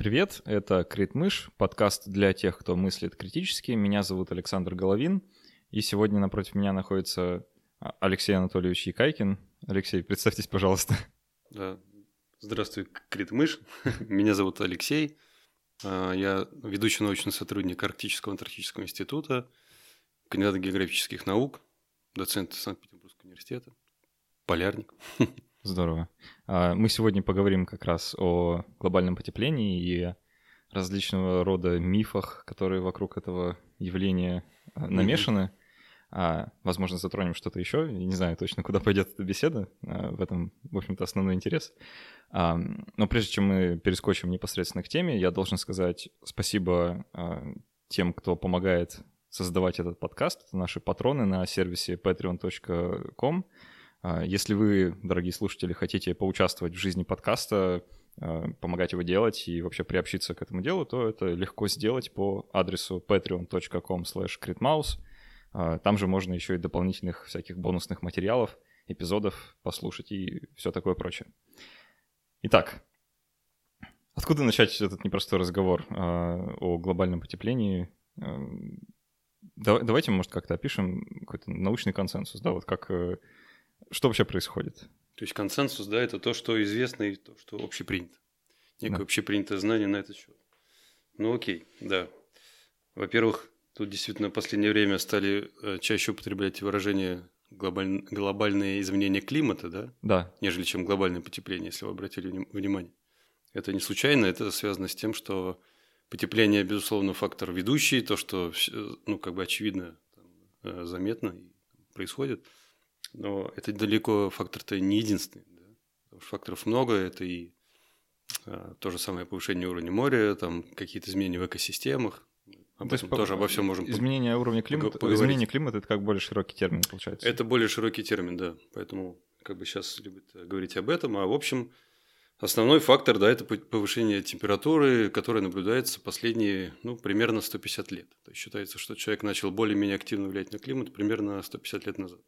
Привет, это Критмыш, подкаст для тех, кто мыслит критически. Меня зовут Александр Головин, и сегодня напротив меня находится а, Алексей Анатольевич Якайкин. Алексей, представьтесь, пожалуйста. Да. Здравствуй, Критмыш. Меня зовут Алексей. А, я ведущий научный сотрудник Арктического антарктического института, кандидат географических наук, доцент Санкт-Петербургского университета, полярник. Здорово. А, мы сегодня поговорим как раз о глобальном потеплении и различного рода мифах, которые вокруг этого явления а, намешаны. А, возможно, затронем что-то еще. Я не знаю точно, куда пойдет эта беседа. А, в этом, в общем-то, основной интерес. А, но прежде чем мы перескочим непосредственно к теме, я должен сказать спасибо а, тем, кто помогает создавать этот подкаст. Это наши патроны на сервисе patreon.com. А, если вы, дорогие слушатели, хотите поучаствовать в жизни подкаста, а, помогать его делать и вообще приобщиться к этому делу, то это легко сделать по адресу patreon.com slash а, Там же можно еще и дополнительных всяких бонусных материалов, эпизодов послушать и все такое прочее. Итак, откуда начать этот непростой разговор о глобальном потеплении? Давайте, может, как-то опишем какой-то научный консенсус, да, вот как э, что вообще происходит? То есть консенсус, да, это то, что известно и то, что общепринято. Некое да. общепринятое знание на этот счет. Ну окей, да. Во-первых, тут действительно в последнее время стали э, чаще употреблять выражение глобаль... глобальные изменения климата, да? Да. Нежели чем глобальное потепление, если вы обратили внимание. Это не случайно, это связано с тем, что потепление, безусловно, фактор ведущий, то, что, ну, как бы очевидно, там, э, заметно происходит – но это далеко фактор-то не единственный. Да? Потому что факторов много, это и а, то же самое повышение уровня моря, там какие-то изменения в экосистемах. Об то этом тоже обо всем можем Изменение уровня климата, поговорить. изменение климата – это как более широкий термин, получается. Это более широкий термин, да. Поэтому как бы сейчас любят говорить об этом. А в общем, основной фактор, да, это повышение температуры, которое наблюдается последние, ну, примерно 150 лет. То есть считается, что человек начал более-менее активно влиять на климат примерно 150 лет назад.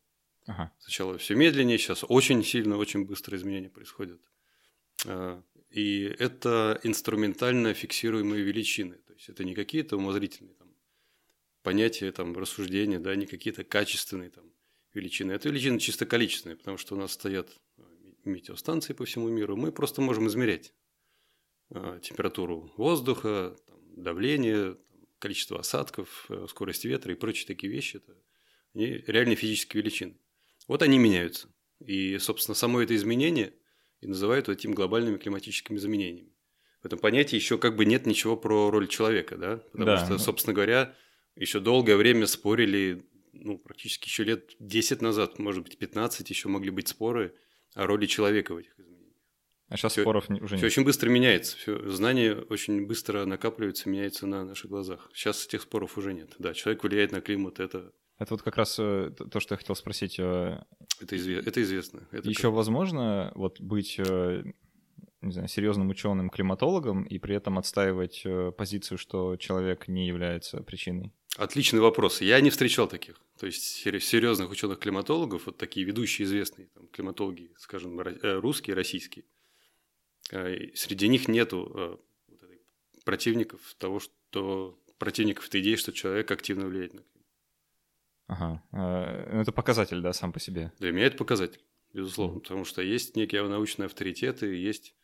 Ага. Сначала все медленнее, сейчас очень сильно, очень быстро изменения происходят. А, и это инструментально фиксируемые величины. То есть это не какие-то умозрительные там, понятия, там, рассуждения, да, не какие-то качественные там, величины. Это величины чисто количественные, потому что у нас стоят а, метеостанции по всему миру. Мы просто можем измерять а, температуру воздуха, там, давление, там, количество осадков, скорость ветра и прочие такие вещи. Это реальные физические величины. Вот они меняются. И, собственно, само это изменение и называют этим глобальными климатическими изменениями. В этом понятии еще как бы нет ничего про роль человека, да? Потому да. что, собственно говоря, еще долгое время спорили, ну, практически еще лет 10 назад, может быть, 15 еще могли быть споры о роли человека в этих изменениях. А сейчас всё, споров уже нет. Все очень быстро меняется. Все, знания очень быстро накапливаются, меняются на наших глазах. Сейчас этих споров уже нет. Да, человек влияет на климат, это это вот как раз э, то, что я хотел спросить. Э, это, изве... это известно. Это еще как... возможно вот быть э, не знаю, серьезным ученым климатологом и при этом отстаивать позицию, что человек не является причиной? Отличный вопрос. Я не встречал таких. То есть серьезных ученых климатологов, вот такие ведущие известные там, климатологи, скажем, русские, российские. Среди них нету противников того, что противников этой идеи, что человек активно влияет на климат. Ага. А, ну, это показатель, да, сам по себе. Для меня это показатель, безусловно, mm потому что есть некие научные авторитеты, есть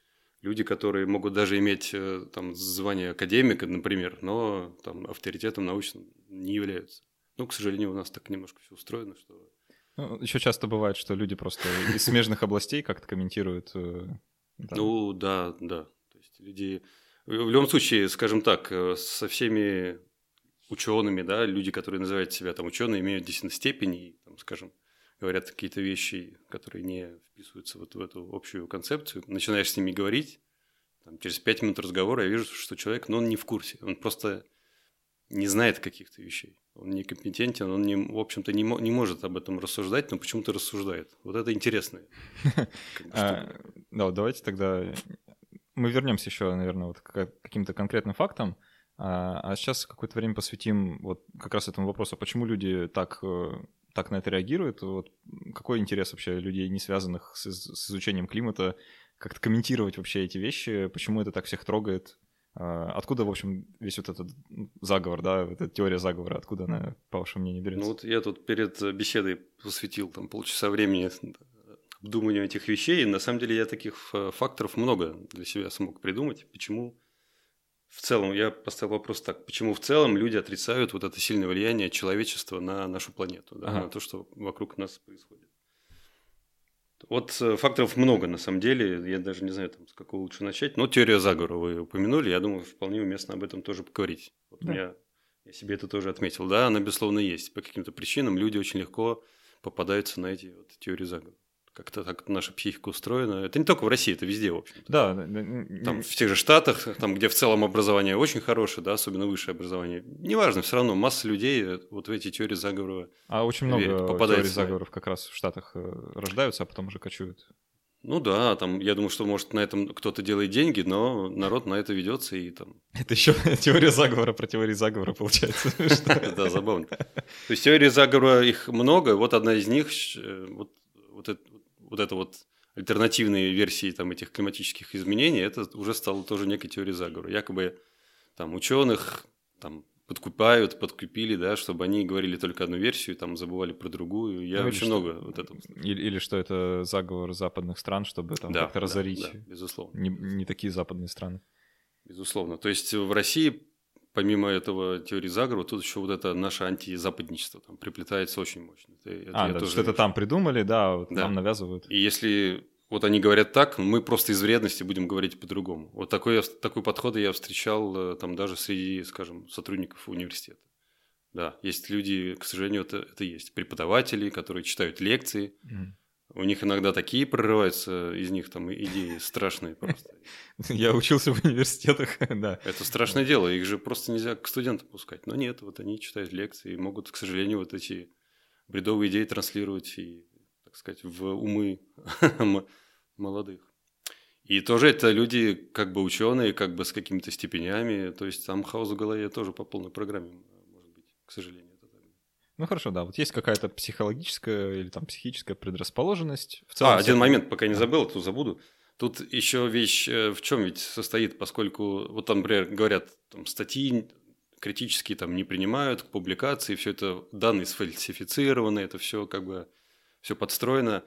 люди, которые могут даже иметь э, там звание академика, например, но там авторитетом научным не являются. Ну, к сожалению, у нас так немножко все устроено, что... Ну, еще часто бывает, что люди просто из смежных областей как-то комментируют. Э, ну, да, да. То есть люди... В любом случае, скажем так, э, со всеми учеными, да, люди, которые называют себя там ученые, имеют действительно степени, там, скажем, говорят какие-то вещи, которые не вписываются вот в эту общую концепцию, начинаешь с ними говорить, там, через пять минут разговора я вижу, что человек, ну, он не в курсе, он просто не знает каких-то вещей, он некомпетентен, он, не, в общем-то, не, не может об этом рассуждать, но почему-то рассуждает. Вот это интересно. А, да, давайте тогда мы вернемся еще, наверное, вот к каким-то конкретным фактам. А, а сейчас какое-то время посвятим вот как раз этому вопросу, почему люди так, э, так на это реагируют, вот какой интерес вообще людей, не связанных с, с изучением климата, как-то комментировать вообще эти вещи, почему это так всех трогает, А, откуда, в общем, весь вот этот заговор, да, вот эта теория заговора, откуда она, по вашему мнению, берется? Ну вот я тут перед беседой посвятил там полчаса времени обдумыванию этих вещей. И на самом деле я таких факторов много для себя смог придумать. Почему в целом, я поставил вопрос так, почему в целом люди отрицают вот это сильное влияние человечества на нашу планету, да, ага. на то, что вокруг нас происходит. Вот э, факторов много, на самом деле, я даже не знаю, там, с какого лучше начать, но теория заговора вы упомянули, я думаю, вполне уместно об этом тоже поговорить. Вот да. я, я себе это тоже отметил, да, она, безусловно, есть. По каким-то причинам люди очень легко попадаются на эти вот теории заговора как-то так наша психика устроена. Это не только в России, это везде, в общем. Да. Там в тех же Штатах, там, где в целом образование очень хорошее, да, особенно высшее образование. Неважно, все равно масса людей э, вот в эти теории заговора А очень много верит, теорий заговоров как раз в Штатах э, рождаются, а потом уже кочуют. Ну да, там, я думаю, что, может, на этом кто-то делает деньги, но народ на это ведется и там... Это еще теория заговора про теории заговора, получается. Да, забавно. То есть теории заговора их много, вот одна из них, э, вот, вот это вот альтернативные версии там, этих климатических изменений, это уже стало тоже некой теорией заговора. Якобы там ученых там, подкупают, подкупили, да, чтобы они говорили только одну версию, там забывали про другую. Я ну, очень много вот этого. Или, или что это заговор западных стран, чтобы там да, как-то разорить. Да, да, безусловно. Не, не такие западные страны. Безусловно. То есть в России помимо этого теории заговора, тут еще вот это наше антизападничество там приплетается очень мощно. Это, а, да, что-то там придумали, да, вот да, нам навязывают. И если вот они говорят так, мы просто из вредности будем говорить по-другому. Вот такой, такой подход я встречал э, там даже среди, скажем, сотрудников университета. Да, есть люди, к сожалению, это, это есть. Преподаватели, которые читают лекции, mm. У них иногда такие прорываются из них там идеи страшные просто. Я учился в университетах, да. Это страшное дело, их же просто нельзя к студентам пускать. Но нет, вот они читают лекции и могут, к сожалению, вот эти бредовые идеи транслировать и, так сказать, в умы молодых. И тоже это люди как бы ученые, как бы с какими-то степенями, то есть там хаос в голове тоже по полной программе, может быть, к сожалению. Ну хорошо, да. Вот есть какая-то психологическая или там психическая предрасположенность. В целом, а, один момент, пока не забыл, то забуду. Тут еще вещь э, в чем ведь состоит, поскольку вот там, например, говорят, там статьи критические там не принимают к публикации, все это данные сфальсифицированы, это все как бы все подстроено.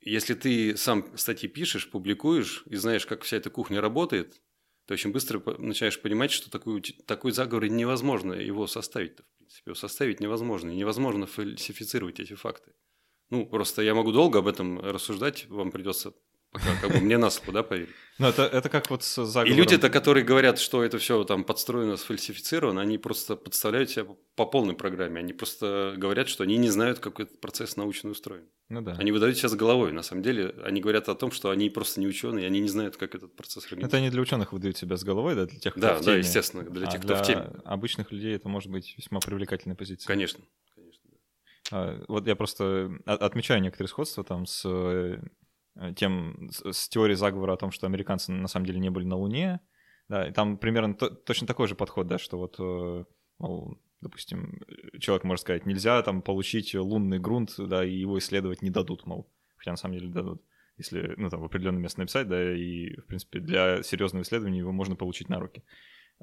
Если ты сам статьи пишешь, публикуешь и знаешь, как вся эта кухня работает, ты очень быстро начинаешь понимать, что такой, такой заговор невозможно его составить-то, в принципе. Составить невозможно. И невозможно фальсифицировать эти факты. Ну, просто я могу долго об этом рассуждать, вам придется как бы мне на слово, да, поверить. Ну, это, это как вот с заговором. И люди-то, которые говорят, что это все там подстроено, сфальсифицировано, они просто подставляют себя по полной программе. Они просто говорят, что они не знают, как этот процесс научно устроен. Ну да. Они выдают сейчас головой. На самом деле, они говорят о том, что они просто не ученые, они не знают, как этот процесс организуется. Это они для ученых выдают себя с головой, да, для тех, кто да, в теме. Да, естественно, для тех, а кто для в теме. обычных людей это может быть весьма привлекательная позиция. Конечно. Конечно а, Вот я просто отмечаю некоторые сходства там с э, Э, тем, с теорией заговора о том, что американцы на самом деле не были на Луне. Да, и там примерно то, точно такой же подход, да, что вот, э, мол, допустим, человек может сказать, нельзя там получить лунный грунт, да, и его исследовать не дадут, мол, хотя на самом деле дадут, если, ну, там, в определенное место написать, да, и, в принципе, для серьезного исследования его можно получить на руки.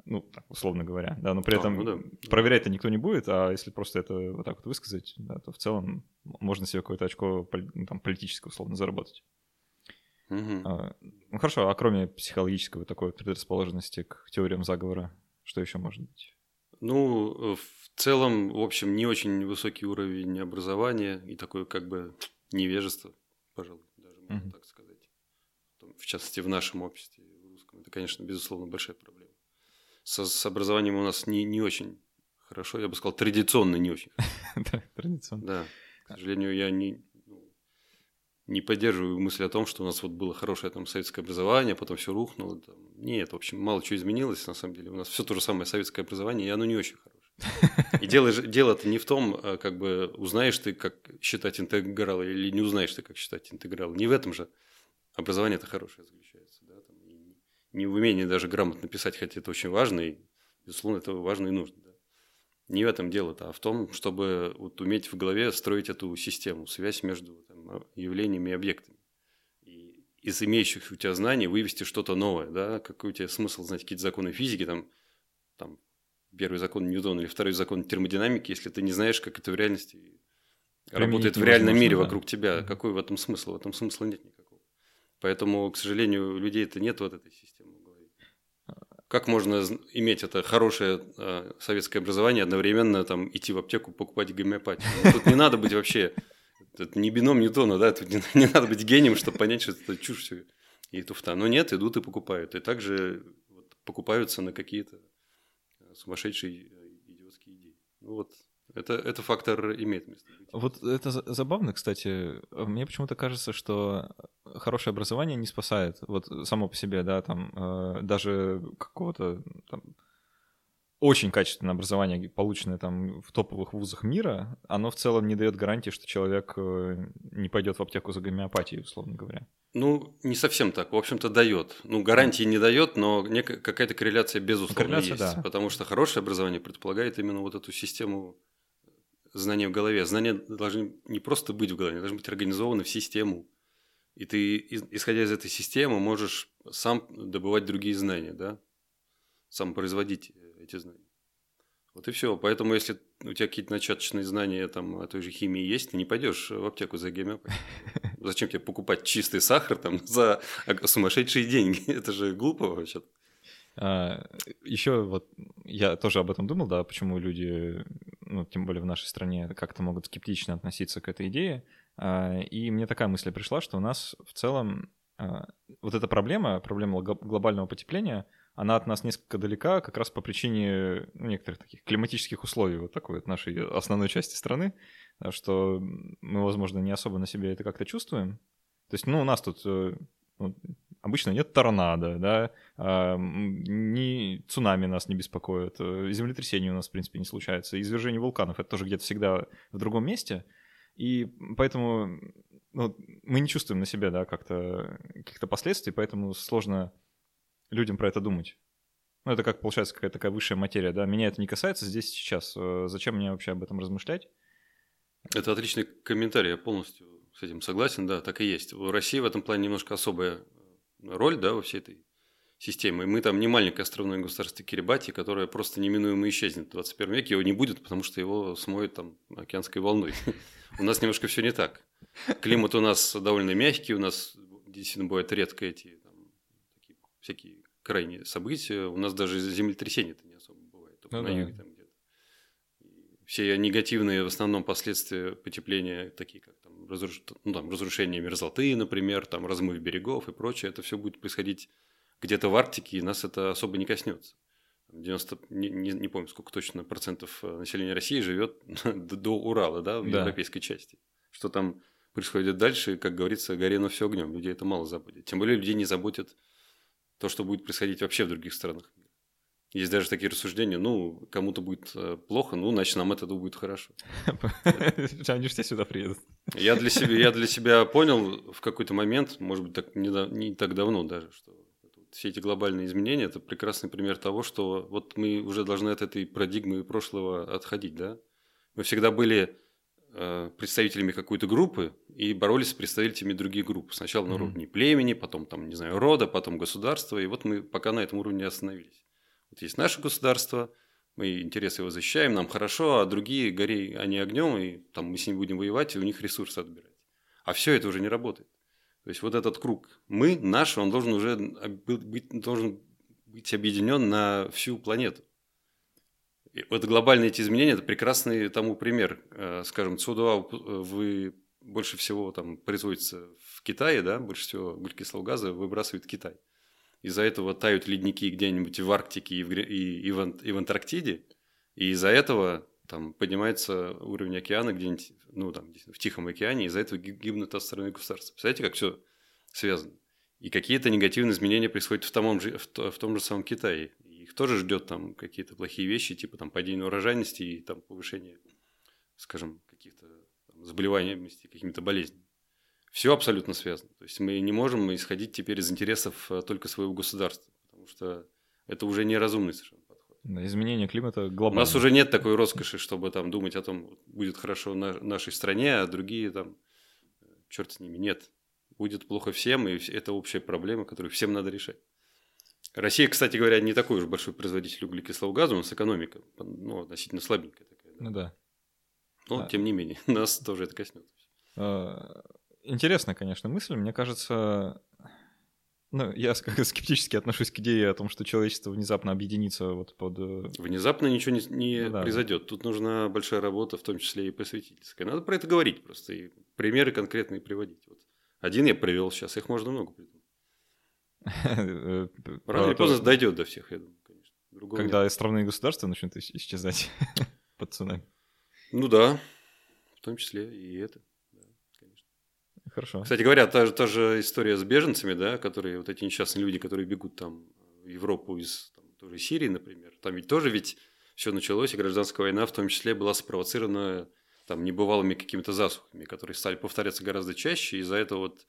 Ну, так, условно говоря, да, но при а, этом ну, да. проверять-то никто не будет, а если просто это вот так вот высказать, да, то в целом можно себе какое-то очко ну, там, политическое, условно, заработать. Угу. А, ну хорошо, а кроме психологической такой предрасположенности к теориям заговора, что еще может быть? Ну, в целом, в общем, не очень высокий уровень образования и такое как бы невежество, пожалуй, даже можно угу. так сказать. В частности, в нашем обществе, в русском. Это, конечно, безусловно, большая проблема. Со, с образованием у нас не, не очень хорошо, я бы сказал, традиционно не очень. Да, традиционно. Да. К сожалению, я не, не поддерживаю мысль о том, что у нас вот было хорошее там советское образование, потом все рухнуло. Там. Нет, в общем, мало чего изменилось на самом деле. У нас все то же самое советское образование, и оно не очень хорошее. И дело, дело-то не в том, а, как бы узнаешь ты, как считать интеграл, или не узнаешь ты, как считать интеграл. Не в этом же образование это хорошее заключается. Да? Там, не в умении даже грамотно писать, хотя это очень важно, и, безусловно, это важно и нужно. Не в этом дело-то, а в том, чтобы вот уметь в голове строить эту систему, связь между там, явлениями и объектами. И из имеющихся у тебя знаний вывести что-то новое, да, какой у тебя смысл знать какие-то законы физики, там, там первый закон Ньютона или второй закон термодинамики, если ты не знаешь, как это в реальности работает в реальном мире да. вокруг тебя. Mm-hmm. Какой в этом смысл? В этом смысла нет никакого. Поэтому, к сожалению, у людей это нет вот этой системы. Как можно иметь это хорошее э, советское образование, одновременно там идти в аптеку покупать гомеопатию? Ну, тут не надо быть вообще... Это не бином Ньютона, да? Тут не, не надо быть гением, чтобы понять, что это чушь все и туфта. Но нет, идут и покупают. И также вот, покупаются на какие-то сумасшедшие э, идиотские идеи. Ну вот это, это фактор имеет место. Вот это забавно, кстати. Мне почему-то кажется, что хорошее образование не спасает. Вот само по себе, да, там э, даже какого-то там, очень качественное образование, полученное там в топовых вузах мира, оно в целом не дает гарантии, что человек э, не пойдет в аптеку за гомеопатией, условно говоря. Ну, не совсем так. В общем-то, дает. Ну, гарантии не дает, но какая-то корреляция безусловно корреляция, есть. Да. Потому что хорошее образование предполагает именно вот эту систему знания в голове. Знания должны не просто быть в голове, они должны быть организованы в систему. И ты, исходя из этой системы, можешь сам добывать другие знания, да? Сам производить э, эти знания. Вот и все. Поэтому, если у тебя какие-то начаточные знания там, о той же химии есть, ты не пойдешь в аптеку за гомеопатией. Зачем тебе покупать чистый сахар там за сумасшедшие деньги? Это же глупо вообще. А, еще вот я тоже об этом думал, да, почему люди, ну, тем более в нашей стране, как-то могут скептично относиться к этой идее. А, и мне такая мысль пришла, что у нас в целом а, вот эта проблема, проблема глобального потепления, она от нас несколько далека как раз по причине ну, некоторых таких климатических условий вот такой вот нашей основной части страны, что мы, возможно, не особо на себе это как-то чувствуем. То есть, ну, у нас тут э, ну, обычно нет торнадо, да, а, ни цунами нас не беспокоит, э, у нас, в принципе, не случается, извержение вулканов — это тоже где-то всегда в другом месте, и поэтому ну, мы не чувствуем на себе, да, как-то каких-то последствий, поэтому сложно людям про это думать. Ну, это как, получается, какая-то такая высшая материя, да, меня это не касается здесь сейчас, э, зачем мне вообще об этом размышлять? Это отличный комментарий, я полностью с этим согласен, да, так и есть. У России в этом плане немножко особая роль, да, во всей этой системе. И мы там не маленькое островное государство Кирибати, которое просто неминуемо исчезнет в 21 веке. Его не будет, потому что его смоет там океанской волной. У нас немножко все не так. Климат у нас довольно мягкий, у нас действительно бывают редко эти там, такие всякие крайние события. У нас даже землетрясения это не особо бывает. Только ну, на юге там где-то. Все негативные в основном последствия потепления, такие как разруш... ну, там, разрушение мерзлоты, например, там, размыв берегов и прочее, это все будет происходить где-то в Арктике, и нас это особо не коснется. 90, не, не, не помню, сколько точно процентов э, населения России живет до, до Урала, да, в да. европейской части. Что там происходит дальше, как говорится, горено все огнем. Людей это мало заботит. Тем более людей не заботит то, что будет происходить вообще в других странах Есть даже такие рассуждения, ну, кому-то будет э, плохо, ну, значит, нам этого будет хорошо. Они все сюда приедут. Я для себя, я для себя понял в какой-то момент, может быть, так, не, не так давно даже, что все эти глобальные изменения – это прекрасный пример того, что вот мы уже должны от этой парадигмы прошлого отходить, да? Мы всегда были э, представителями какой-то группы и боролись с представителями других групп. Сначала на уровне племени, потом там, не знаю, рода, потом государства, и вот мы пока на этом уровне остановились. Вот есть наше государство, мы интересы его защищаем, нам хорошо, а другие гори они огнем, и там мы с ними будем воевать, и у них ресурсы отбирать. А все это уже не работает. То есть вот этот круг мы, наш, он должен уже быть, должен быть объединен на всю планету. И вот глобальные эти изменения – это прекрасный тому пример. Э, скажем, СО2 вы больше всего там производится в Китае, да, больше всего углекислого газа выбрасывает Китай. Из-за этого тают ледники где-нибудь в Арктике и в, и, и, в, и в Антарктиде, и из-за этого там поднимается уровень океана где-нибудь, ну, там, в Тихом океане, из-за этого гибнут островные государства. Представляете, как все связано? И какие-то негативные изменения происходят в том же, в, в том же самом Китае. Их тоже ждет там какие-то плохие вещи, типа там падение урожайности и там повышение, скажем, каких-то заболеваний, какими-то болезнями. Все абсолютно связано. То есть мы не можем исходить теперь из интересов э, только своего государства, потому что это уже неразумный совершенно Изменение климата глобально. У нас уже нет такой роскоши, чтобы там думать о том, будет хорошо на нашей стране, а другие там, черт с ними, нет. будет плохо всем, и это общая проблема, которую всем надо решать. Россия, кстати говоря, не такой уж большой производитель углекислого газа, у нас экономика ну, относительно слабенькая такая. Да? Ну да. Но, а... тем не менее, нас тоже это коснется. Интересная, конечно, мысль. Мне кажется, ну, я скептически отношусь к идее о том, что человечество внезапно объединится вот под... Э, внезапно ничего не, не ну, да, произойдет. Тут нужна большая работа, в том числе и просветительская. Надо про это говорить просто, и примеры конкретные приводить. Вот. Один я привел сейчас, их можно много придумать. Э, Рано или поздно дойдет до всех, я думаю, конечно. Другого Когда и государства начнут исчезать под цунами. Ну да, в том числе и это. Хорошо. Кстати говоря, та, та же история с беженцами, да, которые вот эти несчастные люди, которые бегут там в Европу из там, той же Сирии, например, там ведь тоже ведь все началось, и гражданская война в том числе была спровоцирована там небывалыми какими-то засухами, которые стали повторяться гораздо чаще, и из-за этого вот,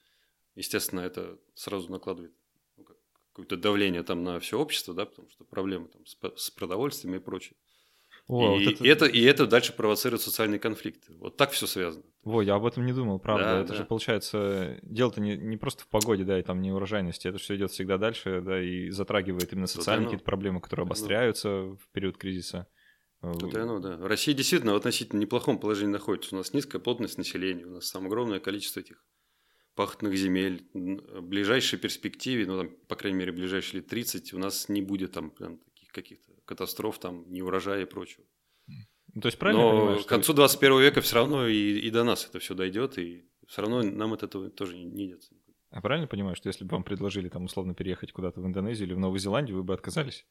естественно, это сразу накладывает ну, какое-то давление там на все общество, да, потому что проблемы там с, с продовольствием и прочее. О, и, вот это... И, это, и это дальше провоцирует социальные конфликты. Вот так все связано. Во, я об этом не думал, правда. Да, это да. же получается, дело-то не, не просто в погоде, да, и там не урожайности, это все идет всегда дальше, да, и затрагивает именно социальные какие-то проблемы, которые обостряются в период кризиса. И оно, да. Россия действительно в относительно неплохом положении находится. У нас низкая плотность населения, у нас самое огромное количество этих пахотных земель. В ближайшей перспективе, ну, там, по крайней мере, в ближайшие лет 30 у нас не будет там прям таких каких-то катастроф, там, неурожая и прочего. Ну, то есть правильно Но понимаю, к концу 21 века все равно и, и до нас это все дойдет, и все равно нам от этого тоже не идет. А правильно понимаю, что если бы вам предложили там условно переехать куда-то в Индонезию или в Новую Зеландию, вы бы отказались?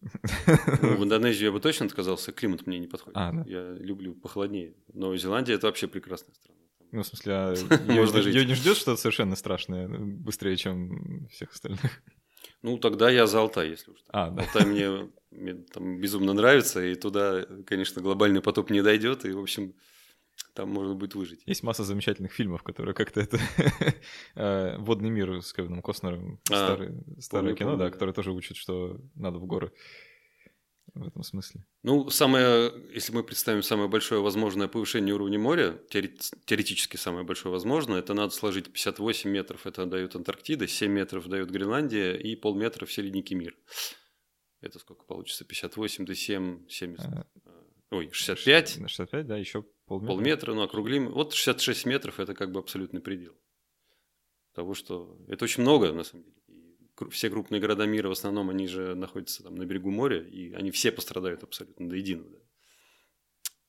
Ну, в Индонезию я бы точно отказался, климат мне не подходит. А, да? Я люблю похолоднее. Новая Зеландия это вообще прекрасная страна. Ну, в смысле, а ее не ждет что-то совершенно страшное, быстрее, чем всех остальных? Ну, тогда я за Алтай, если уж. А, да. Алтай мне, мне там безумно нравится, и туда, конечно, глобальный потоп не дойдет, и, в общем, там можно будет выжить. Есть масса замечательных фильмов, которые как-то это... Э, «Водный мир» с Кевином Костнером. А, старое кино, да, которое тоже учит, что надо в горы в этом смысле. Ну, самое, если мы представим самое большое возможное повышение уровня моря, теоретически самое большое возможное, это надо сложить 58 метров, это дает Антарктида, 7 метров дает Гренландия и полметра все ледники мира. Это сколько получится? 58 до 7, 70. А, ой, 65. 65, да, еще полметра. Полметра, ну, округлим. Вот 66 метров – это как бы абсолютный предел. Того, что... Это очень много, на самом деле все крупные города мира в основном они же находятся там на берегу моря, и они все пострадают абсолютно до единого. Да.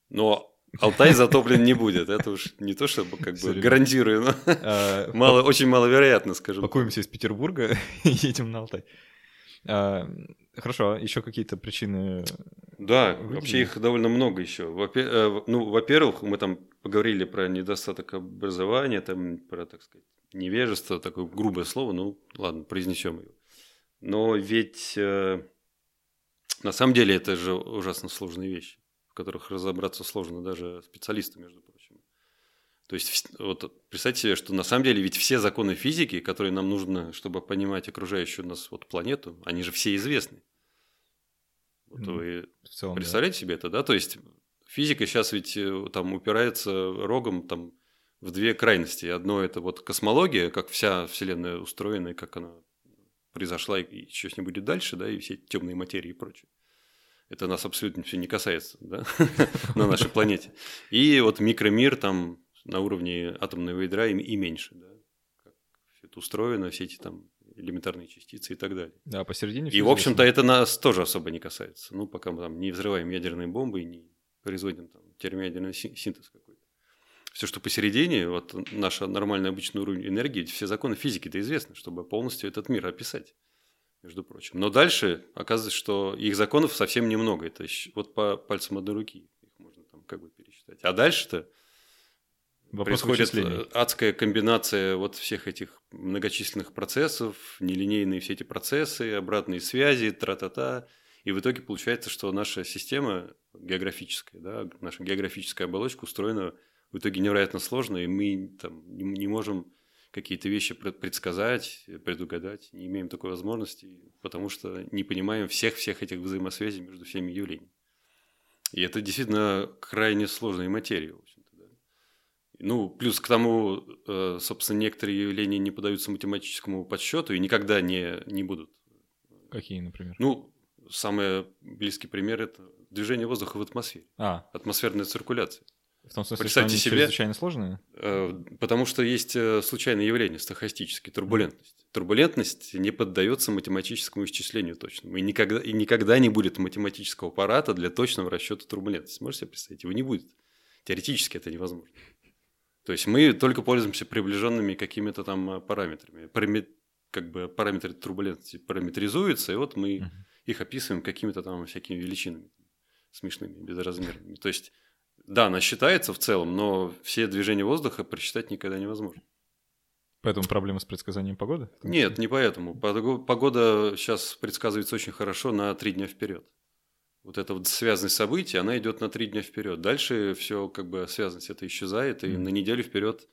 Но Алтай затоплен не будет. Это уж не то, чтобы как бы гарантирую, но а, мало, очень маловероятно, скажем. Пакуемся из Петербурга и едем на Алтай. А, хорошо, еще какие-то причины? Да, вообще их довольно много еще. Э, ну, во-первых, мы там поговорили про недостаток образования, там про, так сказать, невежество, такое грубое слово, ну ладно, произнесем его. Но ведь э, на самом деле это же ужасно сложные вещи, в которых разобраться сложно даже специалисту, между прочим. То есть вот представьте себе, что на самом деле ведь все законы физики, которые нам нужно, чтобы понимать окружающую нас вот планету, они же все известны. Вот mm, вы целом, представляете да. себе это, да? То есть физика сейчас ведь э, там упирается рогом там в две крайности. Одно это вот космология, как вся Вселенная устроена, и как она произошла, и что с ней будет дальше, да, и все темные материи и прочее. Это нас абсолютно все не касается, да, на нашей планете. И вот микромир там на уровне атомного ядра и, и меньше, да, как все это устроено, все эти там элементарные частицы и так далее. Да, посередине. И, в общем-то, это нас тоже особо не касается. Ну, пока мы там не взрываем ядерные бомбы и не производим там термоядерный синтез какой-то все, что посередине, вот наша нормальная обычный уровень энергии, все законы физики-то известны, чтобы полностью этот мир описать, между прочим. Но дальше оказывается, что их законов совсем немного. Это вот по пальцам одной руки их можно там как бы пересчитать. А дальше-то Вопрос происходит вычисления. адская комбинация вот всех этих многочисленных процессов, нелинейные все эти процессы, обратные связи, тра-та-та. И в итоге получается, что наша система географическая, да, наша географическая оболочка устроена в итоге невероятно сложно, и мы там не, можем какие-то вещи предсказать, предугадать, не имеем такой возможности, потому что не понимаем всех-всех этих взаимосвязей между всеми явлениями. И это действительно крайне сложная материя, в общем-то, да. Ну, плюс к тому, э, собственно, некоторые явления не поддаются математическому подсчету и никогда не, не будут. Какие, например? Ну, самый близкий пример – это движение воздуха в атмосфере. А, Атмосферная циркуляция. В том смысле, Представьте что они себе- чрезвычайно сложные? Э, Потому что есть э, случайные явления, стохастические, турбулентность. Турбулентность не поддается математическому исчислению точному. И никогда, и никогда не будет математического аппарата для точного расчета турбулентности. Можете себе представить? Его не будет. Теоретически это невозможно. То есть мы только пользуемся приближенными какими-то там э, параметрами. Параме- Как бы параметры турбулентности параметризуются, и вот мы их описываем какими-то там всякими величинами смешными, безразмерными. То есть, да, она считается в целом, но все движения воздуха просчитать никогда невозможно. Поэтому проблема с предсказанием погоды? Нет, не поэтому. Пого- Погода сейчас предсказывается очень хорошо на три дня вперед. Вот эта вот связанность событий, она идет на три дня вперед. Дальше все как бы связанность это исчезает, и на неделю вперед,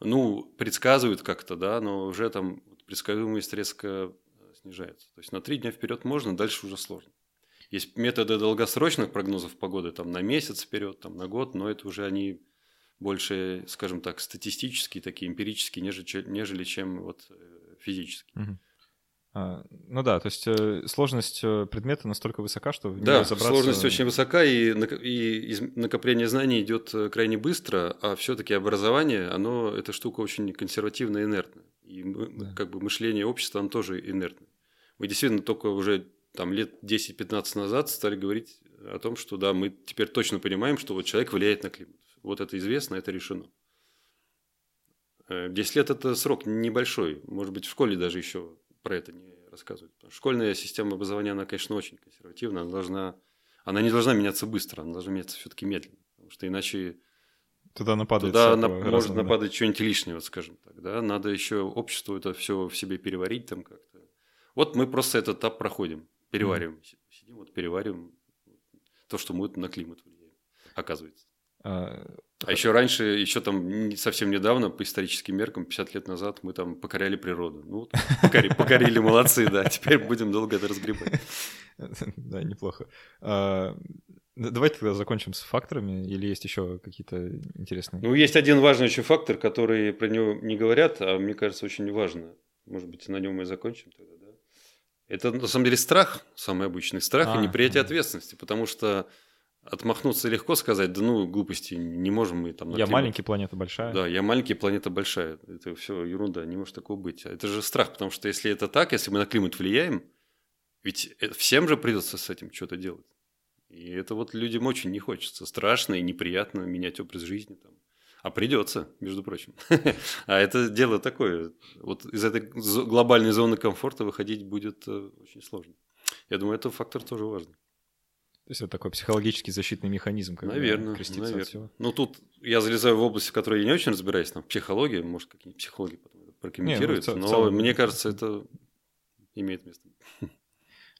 ну, предсказывают как-то, да, но уже там предсказуемость резко э, снижается. То есть на три дня вперед можно, дальше уже сложно. Есть методы долгосрочных прогнозов погоды, там на месяц вперед, там на год, но это уже они больше, скажем так, статистические, такие эмпирические, нежели, нежели чем вот э, физические. Мгм. А, ну да, то есть э, сложность э, предмета настолько высока, что в Да, разобраться- сложность очень высока, и, и накопление знаний идет крайне быстро, а все-таки образование, оно, эта штука очень консервативная инертная. И мы- Да. как бы мышление общества, оно тоже инертное. Мы действительно только уже там, лет 10-15 назад стали говорить о том, что да, мы теперь точно понимаем, что вот человек влияет на климат. Вот это известно, это решено. Э, 10 лет – это срок небольшой. Может быть, в школе даже еще про это не рассказывают. Школьная система образования, она, конечно, очень консервативна. Она, должна, она не должна меняться быстро, она должна меняться все-таки медленно. Потому что иначе Туда нападает туда нап- может разного, да. нападать что-нибудь лишнего, скажем так. Да? Надо еще обществу это все в себе переварить там как-то. Вот мы просто этот этап проходим, перевариваем. Сидим, вот перевариваем то, что мы на климат влияем, оказывается. А, А еще раньше, еще там не- совсем недавно, по историческим меркам, 50 лет назад, мы там покоряли природу. Ну, вот покори- покорили, молодцы, да. Теперь будем долго это разгребать. Да, неплохо. А, Давайте тогда закончим с факторами, или есть еще какие-то интересные? Ну, есть один важный еще фактор, который про него не говорят, а мне кажется, очень важно. Может быть, на нем и закончим тогда, да? Это, на самом деле, страх, самый обычный страх А, и неприятие мгм. ответственности, потому что отмахнуться легко сказать, да ну, глупости, не можем мы там... Я климат». маленький, планета большая. Да, я маленький, планета большая. Это все ерунда, не может такого быть. Это же страх, потому что если это так, если мы на климат влияем, ведь это- всем же придется с этим что-то делать. И это вот людям очень не хочется. Страшно и неприятно менять образ жизни. Там. А придется, между прочим. А это дело такое. Вот из этой глобальной зоны комфорта выходить будет э, очень сложно. Я думаю, это фактор тоже важный. То есть это такой психологический защитный механизм, когда Наверное, креститься наверное. от всего. Ну, тут я залезаю в область, в которой я не очень разбираюсь, там, психология, может, какие-нибудь психологи потом прокомментируют, Не, ну, но целом- мне кажется, это имеет место.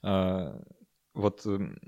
А, вот эм,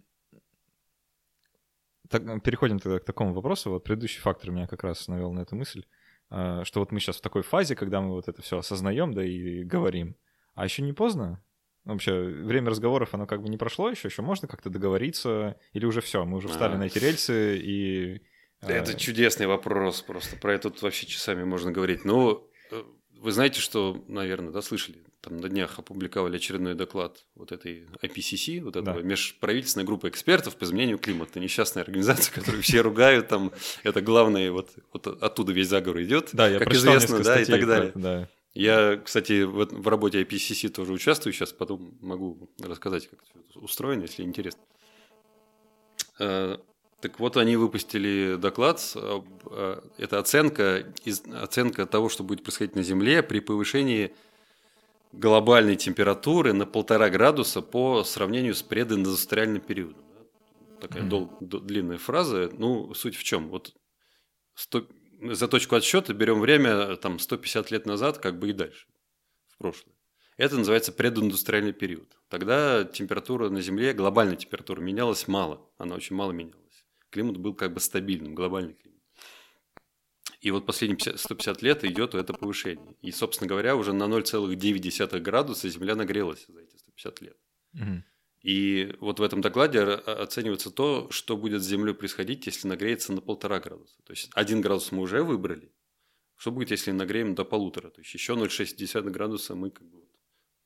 так, переходим тогда к такому вопросу. Вот предыдущий фактор меня как раз навел на эту мысль, а, что вот мы сейчас в такой фазе, когда мы вот это все осознаем, да и говорим. А еще не поздно? Вообще, время разговоров, оно как бы не прошло еще, еще можно как-то договориться, или уже все, мы уже встали А. на эти рельсы и... а, Это чудесный вопрос просто. Про это тут вообще часами можно говорить. Но э, вы знаете, что, наверное, да, слышали, там на днях опубликовали очередной доклад вот этой IPCC, вот этого Да. межправительственной группы экспертов по изменению климата. Несчастная организация, которую все ругают, там, это главное, вот, вот оттуда весь заговор идет, Да, я как известно, да, и статей так про далее. да. Я, кстати, в, в работе IPCC тоже участвую сейчас, потом могу рассказать, как это устроено, если интересно. Так вот, они выпустили доклад, э, это оценка, оценка того, что будет происходить на Земле при повышении глобальной температуры на полтора градуса по сравнению с прединдустриальным периодом. Такая Мгм. дол- до- длинная фраза. Ну, суть в чем? Вот 100 за точку отсчета берем время там 150 лет назад, как бы и дальше, в прошлое. Это называется прединдустриальный период. Тогда температура на Земле, глобальная температура менялась мало, она очень мало менялась. Климат был как бы стабильным, глобальный климат. И вот последние 50 150 лет идет это повышение. И, собственно говоря, уже на 0,9 градуса Земля нагрелась за эти 150 лет. Мгм. И вот в этом докладе оценивается то, что будет с Землей происходить, если нагреется на полтора градуса. То есть один градус мы уже выбрали. Что будет, если нагреем до полутора? То есть еще 0,6 градуса мы как бы вот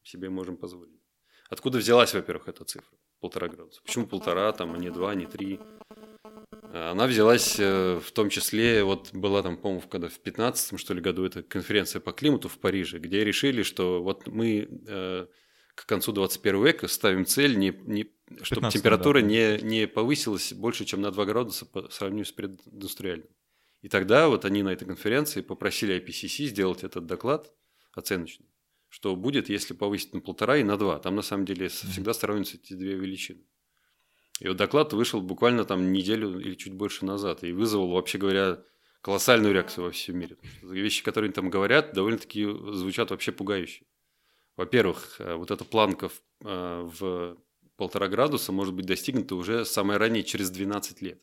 себе можем позволить. Откуда взялась, во-первых, эта цифра? Полтора градуса. Почему полтора, там, а не два, не три? Она взялась э, в том числе, вот была там, по-моему, когда в 15 что ли году эта конференция по климату в Париже, где решили, что вот мы э, к концу 21 века ставим цель, не, не, чтобы температура да. не, не повысилась больше, чем на 2 градуса по сравнению с прединдустриальным. И тогда вот они на этой конференции попросили IPCC сделать этот доклад оценочный, что будет, если повысить на полтора и на два. Там на самом деле всегда сравниваются эти две величины. И вот доклад вышел буквально там неделю или чуть больше назад и вызвал, вообще говоря, колоссальную реакцию во всем мире. Вещи, которые они там говорят, довольно-таки звучат вообще пугающе. Во-первых, э, вот эта планка в, э, в полтора градуса может быть достигнута уже самое раннее через 12 лет.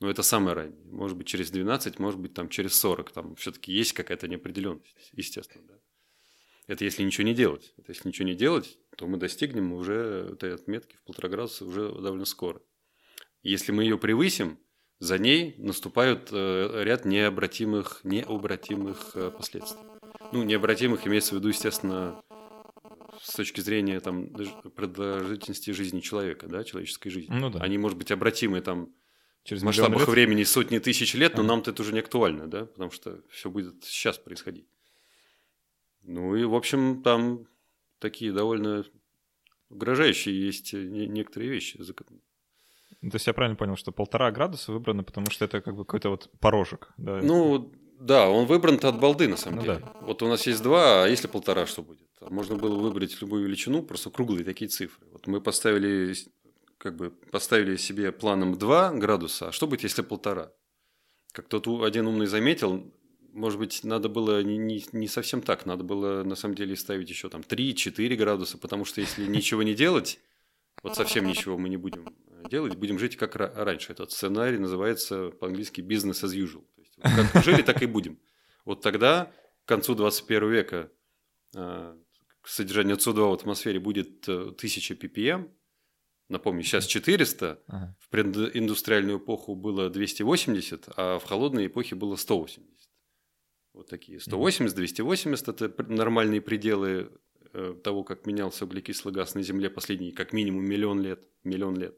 Но это самое раннее. Может быть, через 12, может быть, там через 40. Там все-таки есть какая-то неопределенность, естественно. Да? Это если ничего не делать. Это если ничего не делать, то мы достигнем уже этой отметки в полтора градуса уже довольно скоро. Если мы ее превысим, за ней наступают э, ряд необратимых, необратимых э, последствий. Ну, необратимых имеется в виду, естественно, с точки зрения там, продолжительности жизни человека, да, человеческой жизни. Ну, да. Они, может быть, обратимы там Через в масштабах времени сотни тысяч лет, но а. нам-то это уже не актуально, да, потому что все будет сейчас происходить. Ну и, в общем, там такие довольно угрожающие есть э, некоторые вещи. То есть я правильно понял, что полтора градуса выбрано, потому что это как бы какой-то вот порожек, да? Ну, да, он выбран от балды, на самом ну, деле. Да. Вот у нас есть два, а если полтора, что будет? Можно было выбрать любую величину, просто круглые такие цифры. Вот мы поставили, как бы, поставили себе планом 2 градуса, а что будет, если полтора? Как тот один умный заметил, может быть, надо было не, не, не совсем так, надо было на самом деле ставить еще там 3-4 градуса, потому что если ничего не делать, вот совсем ничего мы не будем э, делать, будем жить как раньше. Этот сценарий называется по-английски business as usual. То есть, как жили, так и будем. Вот тогда, к концу 21 века, э, содержание СО2 в атмосфере будет 1000 э, ppm, Напомню, сейчас 400, ага. в прединдустриальную эпоху было 280, а в холодной эпохе было 180. Вот такие. 180, 280 – это нормальные пределы э, того, как менялся углекислый газ на Земле последние как минимум миллион лет. Миллион лет.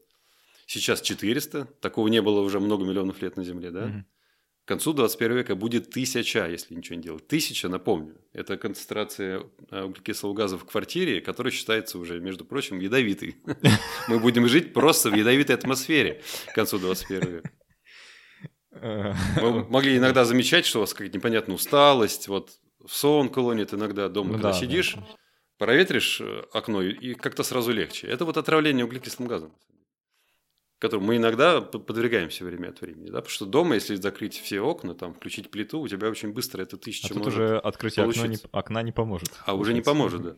Сейчас 400. Такого не было уже много миллионов лет на Земле, да? Угу. К концу 21 века будет тысяча, если ничего не делать. Тысяча, напомню, это концентрация э, углекислого газа в квартире, которая считается уже, между прочим, ядовитой. Мы будем жить просто в ядовитой атмосфере к концу 21 века. Мы могли иногда замечать, что у вас какая-то непонятная усталость, вот в сон клонит иногда дома, когда да, сидишь, да. проветришь э, окно, и как-то сразу легче. Это вот отравление углекислым газом, которому мы иногда подвергаемся время от времени. Да? Потому что дома, если закрыть все окна, там, включить плиту, у тебя очень быстро это тысяча а тут уже открытие окна не, окна не поможет. А уже не поможет, да.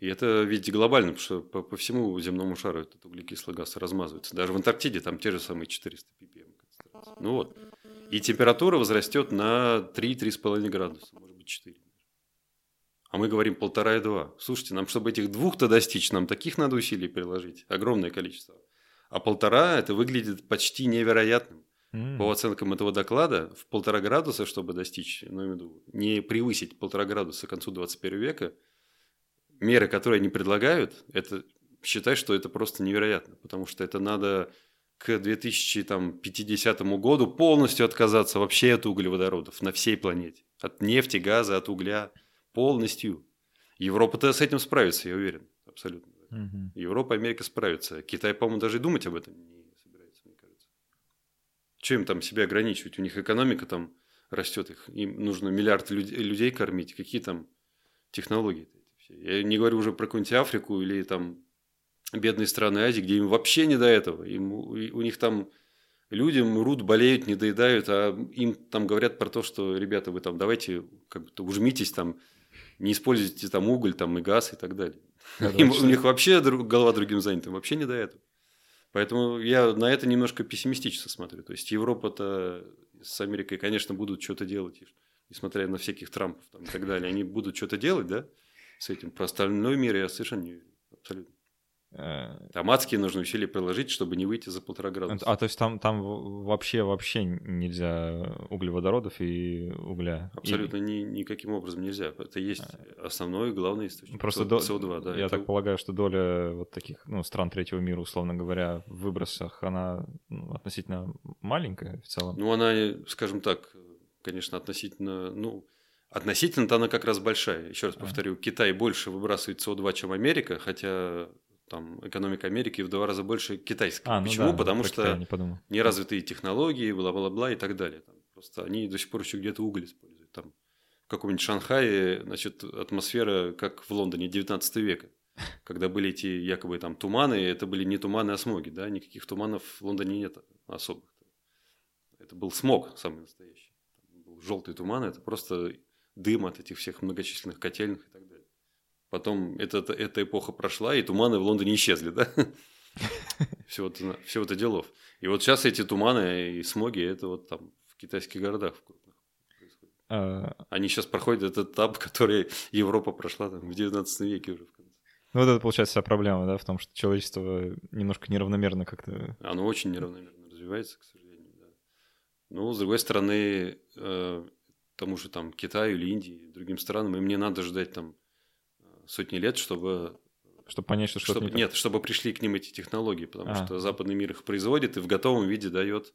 И это ведь глобально, потому что по, по всему земному шару этот углекислый газ размазывается. Даже в Антарктиде там те же самые 400 ppm. Ну вот. И температура возрастет на 3-3,5 градуса, может быть 4. А мы говорим полтора и два. Слушайте, нам, чтобы этих двух-то достичь, нам таких надо усилий приложить. Огромное количество. А полтора это выглядит почти невероятным. Mm. По оценкам этого доклада, в полтора градуса, чтобы достичь, ну, виду, не превысить полтора градуса к концу 21 века, меры, которые они предлагают, это считай, что это просто невероятно, потому что это надо к 2050 году полностью отказаться вообще от углеводородов на всей планете. От нефти, газа, от угля. Полностью. Европа-то с этим справится, я уверен. Абсолютно. Угу. Европа, Америка справится. Китай, по-моему, даже и думать об этом не собирается, мне кажется. Чем им там себя ограничивать? У них экономика там растет, их, им нужно миллиард людей, людей кормить. Какие там технологии? Я не говорю уже про какую-нибудь Африку или там бедные страны Азии, где им вообще не до этого. Им, у них там люди мрут, болеют, не доедают, а им там говорят про то, что, ребята, вы там давайте как-то ужмитесь там, не используйте там уголь там, и газ и так далее. Да, им, у них вообще голова другим занята, вообще не до этого. Поэтому я на это немножко пессимистично смотрю. То есть Европа-то с Америкой, конечно, будут что-то делать, несмотря на всяких Трампов там, и так далее. Они будут что-то делать, да, с этим. Про остальной мир я совершенно не уверен. Абсолютно. Э, там адские нужно усилия приложить, чтобы не выйти за полтора градуса. А то есть там, там вообще вообще нельзя углеводородов и угля? Абсолютно Или... ни, никаким образом нельзя. Это есть а. основной главный источник Просто СО2. Да, я это... так полагаю, что доля вот таких ну, стран третьего мира, условно говоря, в выбросах, она ну, относительно маленькая в целом. Ну, она, скажем так, конечно, относительно, ну, относительно-то она как раз большая. Еще раз повторю, Китай больше выбрасывает СО2, чем Америка, хотя там экономика Америки в два раза больше китайской. А, ну Почему? Да, Потому что не неразвитые технологии, бла-бла-бла и так далее. Там просто они до сих пор еще где-то уголь используют. Там в каком-нибудь Шанхае, значит, атмосфера, как в Лондоне 19 века. Когда были эти якобы там туманы, это были не туманы, а смоги, да, никаких туманов в Лондоне нет особых. Это был смог самый настоящий. Там был желтый туман, это просто дым от этих всех многочисленных котельных и так далее. Потом эта, эта эпоха прошла, и туманы в Лондоне исчезли, да? Все это, все это делов. И вот сейчас эти туманы и смоги, это вот там в китайских городах. А... Они сейчас проходят этот этап, который Европа прошла там, в 19 веке уже в конце. Ну, вот это получается вся проблема, да, в том, что человечество немножко неравномерно как-то... Оно очень неравномерно развивается, к сожалению, да. Ну, с другой стороны, э, тому же там Китаю или Индии, другим странам, им не надо ждать там сотни лет, чтобы чтобы понять, что что-то не Нет, чтобы пришли к ним эти технологии, потому а. что западный мир их производит и в готовом виде дает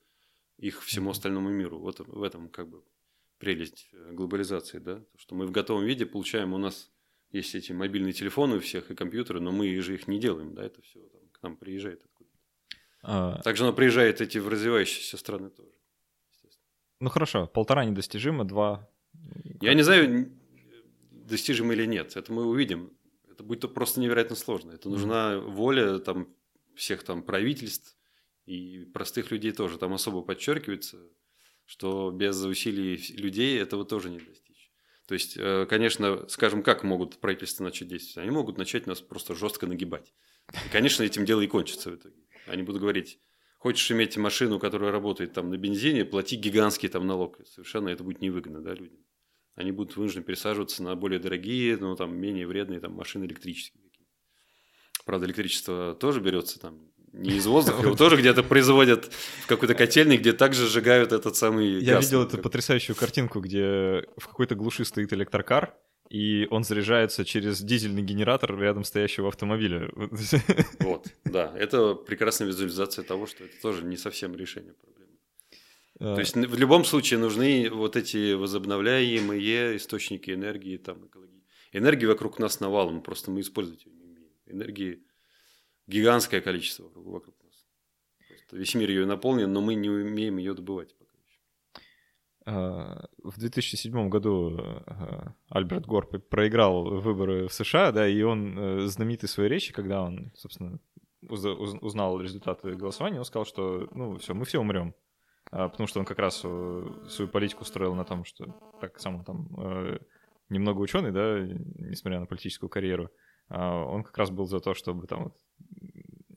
их всему остальному миру. Вот в этом как бы прелесть э, глобализации, да, что мы в готовом виде получаем, у нас есть эти мобильные телефоны у всех и компьютеры, но мы же их не делаем, да, это все там, к нам приезжает откуда-то. А... Также оно приезжает эти в развивающиеся страны тоже. Ну хорошо, полтора недостижимо, два. Я не знаю, достижимо или нет. Это мы увидим. Это будет просто невероятно сложно. Это нужна воля там, всех там правительств и простых людей тоже. Там особо подчеркивается, что без усилий людей этого тоже не достичь. То есть, э, конечно, скажем, как могут правительства начать действовать? Они могут начать нас просто жестко нагибать. И, конечно, этим дело и кончится в итоге. Они будут говорить, хочешь иметь машину, которая работает там на бензине, плати гигантский там налог. Совершенно это будет невыгодно да, людям они будут вынуждены пересаживаться на более дорогие, но там менее вредные там, машины электрические. Правда, электричество тоже берется там не из воздуха, его тоже где-то производят в какой-то котельной, где также сжигают этот самый Я видел эту потрясающую картинку, где в какой-то глуши стоит электрокар, и он заряжается через дизельный генератор рядом стоящего автомобиля. Вот, да, это прекрасная визуализация того, что это тоже не совсем решение проблемы. То есть в любом случае нужны вот эти возобновляемые источники энергии, там, экологии. Энергии вокруг нас навалом, просто мы использовать ее не умеем. Энергии гигантское количество вокруг нас. Просто весь мир ее наполнен, но мы не умеем ее добывать пока еще. А, в 2007 году а, Альберт Гор проиграл выборы в США, да, и он э, знаменитый своей речи, когда он, собственно, узнал результаты голосования, он сказал, что, ну, все, мы все умрем. А, потому что он как раз э, свою политику строил на том, что так сам он там э, немного ученый, да, несмотря на политическую карьеру, а, он как раз был за то, чтобы там вот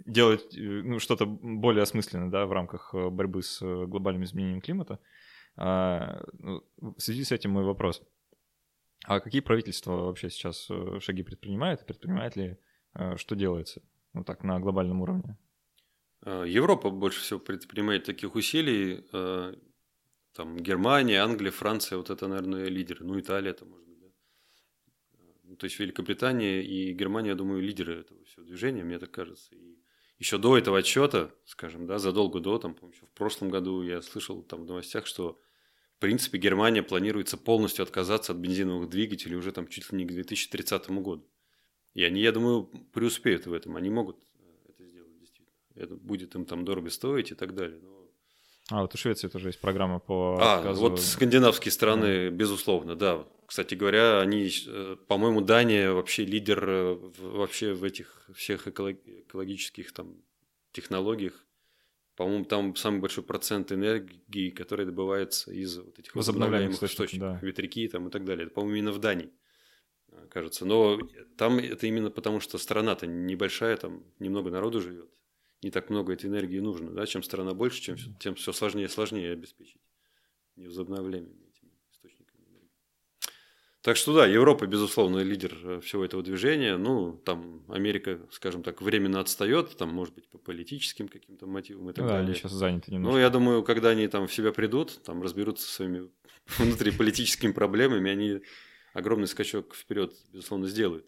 делать э, ну, что-то более осмысленное, да, в рамках борьбы с глобальным изменением климата. А, ну, в связи с этим мой вопрос. А какие правительства вообще сейчас шаги предпринимают? Предпринимает ли, что делается, ну так, на глобальном уровне? Э, Европа больше всего предпринимает таких усилий. Э, там Германия, Англия, Франция, вот это, наверное, лидеры. Ну, Италия это может быть, да. Ну, то есть Великобритания и Германия, я думаю, лидеры этого всего движения, мне так кажется. И еще до этого отчета, скажем, да, задолго до, там, помню, в прошлом году я слышал там в новостях, что в принципе Германия планируется полностью отказаться от бензиновых двигателей уже там чуть ли не к 2030 году. И они, я думаю, преуспеют в этом. Они могут это будет им там дорого стоить и так далее. Но... А, вот у Швеции тоже есть программа по А, отказу... вот скандинавские страны, mm. безусловно, да. Кстати говоря, они, э, по-моему, Дания вообще лидер э, вообще в этих всех экологических там технологиях. По-моему, там самый большой процент энергии, который добывается из вот этих возобновляемых источников, да. ветряки там и так далее. Это, по-моему, именно в Дании, э, кажется. Но там это именно потому, что страна-то небольшая, там немного народу живет не так много этой энергии нужно. Да? Чем страна больше, чем, тем все сложнее и сложнее обеспечить невозобновляемыми этими источниками энергии. Так что да, Европа, безусловно, лидер э, всего этого движения. Ну, там Америка, скажем так, временно отстает, там, может быть, по политическим каким-то мотивам и так да, далее. они сейчас заняты немножко. Ну, я думаю, когда они там в себя придут, там разберутся со своими внутриполитическими проблемами, они огромный скачок вперед, безусловно, сделают.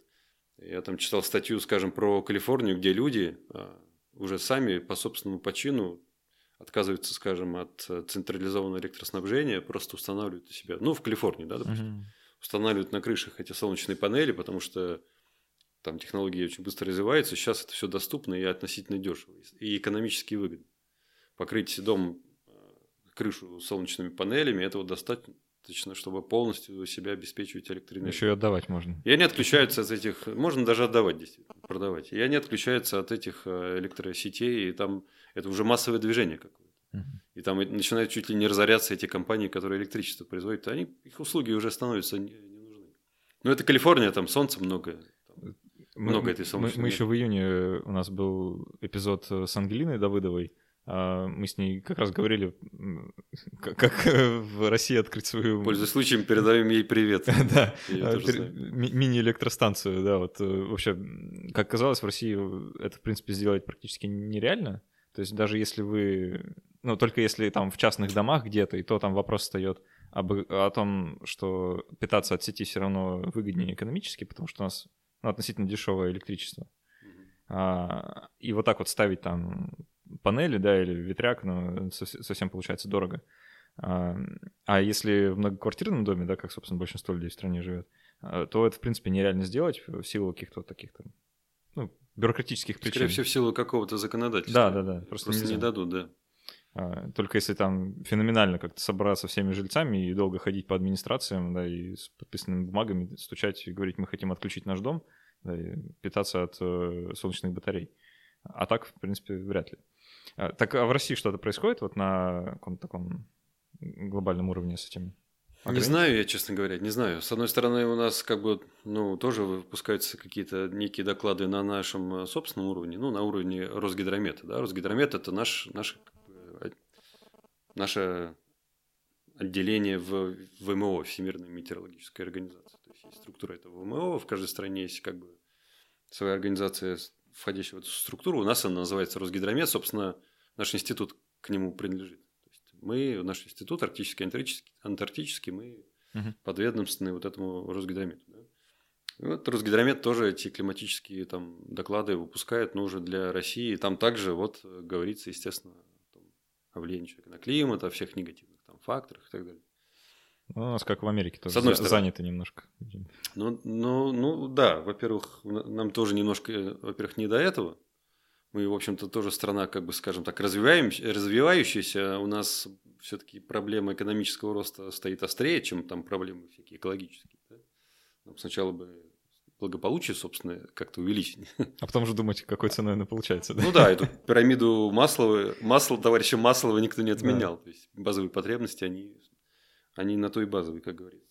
Я там читал статью, скажем, про Калифорнию, где люди а, уже сами по собственному почину отказываются, скажем, от э, централизованного электроснабжения, просто устанавливают у себя, ну, в Калифорнии, да, допустим, Мгм. устанавливают на крышах эти солнечные панели, потому что там технологии очень быстро развиваются, сейчас это все доступно и относительно дешево, и экономически выгодно. Покрыть дом, э, крышу солнечными паneлями, этого достаточно, чтобы полностью себя обеспечивать электроэнергией. Еще и отдавать можно. И они отключаются от этих, можно даже отдавать, действительно, продавать. И они отключаются от этих э, электросетей, и там это уже массовое движение какое-то. И там начинают чуть ли не разоряться эти компании, которые электричество производят. Они, их услуги уже становятся не, не нужны. Но это Калифорния, там солнца много. там. Мы- Много мы- этой мы, солнечной мы еще в июне э, у нас был эпизод э, с Ангелиной Давыдовой. А, Мы с ней как раз говорили, как, э, в России открыть свою... Пользуясь случаем, передаем ей привет. Да, а, мини-электростанцию, да, вот э, вообще, как казалось, в России это, в принципе, сделать практически нереально. То есть даже если вы, ну, только если там в частных домах где-то, и то там вопрос встает об, о том, что питаться от сети все равно выгоднее экономически, потому что у нас ну, относительно дешевое электричество. А, и вот так вот ставить там панели, да, или ветряк, ну, совсем, получается дорого. А, а если в многоквартирном доме, да, как, собственно, большинство людей в стране живет, а, то это, в принципе, нереально сделать в силу каких-то вот таких там, ну, бюрократических причин. Скорее всего, в силу какого-то законодательства. Да, да, да, просто Просто, нельзя. не дадут, да. А, Только если там феноменально как-то собраться всеми жильцами и долго ходить по администрациям, да, и с подписанными бумагами стучать и говорить, мы хотим отключить наш дом, да, и питаться от э, солнечных батарей. А так, в принципе, вряд ли. А, так, а в России что-то происходит вот на каком-то таком глобальном уровне с этим? Не знаю, я, честно говоря, не знаю. С одной стороны, у нас как бы, ну, тоже выпускаются какие-то некие доклады на нашем э, собственном уровне, ну, на уровне Росгидромета, да. Росгидромет – это наш, наш, э, наше отделение в ВМО, Всемирной метеорологической организации. То есть, есть структура этого ВМО, в каждой стране есть как бы своя организация, входящая в эту структуру. У нас она называется Росгидромет, собственно, наш институт к нему принадлежит. То есть мы, наш институт арктический, антарктический, антарктический мы Мгм. подведомственны вот этому Росгидромету. Да? И вот Росгидромет тоже эти климатические там, доклады выпускает, но уже для России. Там также вот говорится, естественно, о влиянии человека на климат, о всех негативных там, факторах и так далее. Ну, у нас как в Америке тоже С одной стороны. занято немножко. Ну, ну, ну да, во-первых, нам тоже немножко, э, во-первых, не до этого. Мы, в общем-то, тоже страна, как бы, скажем так, развивающаяся. У нас все-таки проблема экономического роста стоит острее, чем там проблемы всякие экологические. да. Нам сначала бы благополучие, собственно, как-то увеличить. А потом уже думать, какой ценой она получается. Да? Ну да, эту пирамиду Маслова, масло товарища Маслова никто не отменял. То есть базовые потребности, они, они на то и базовые, как говорится.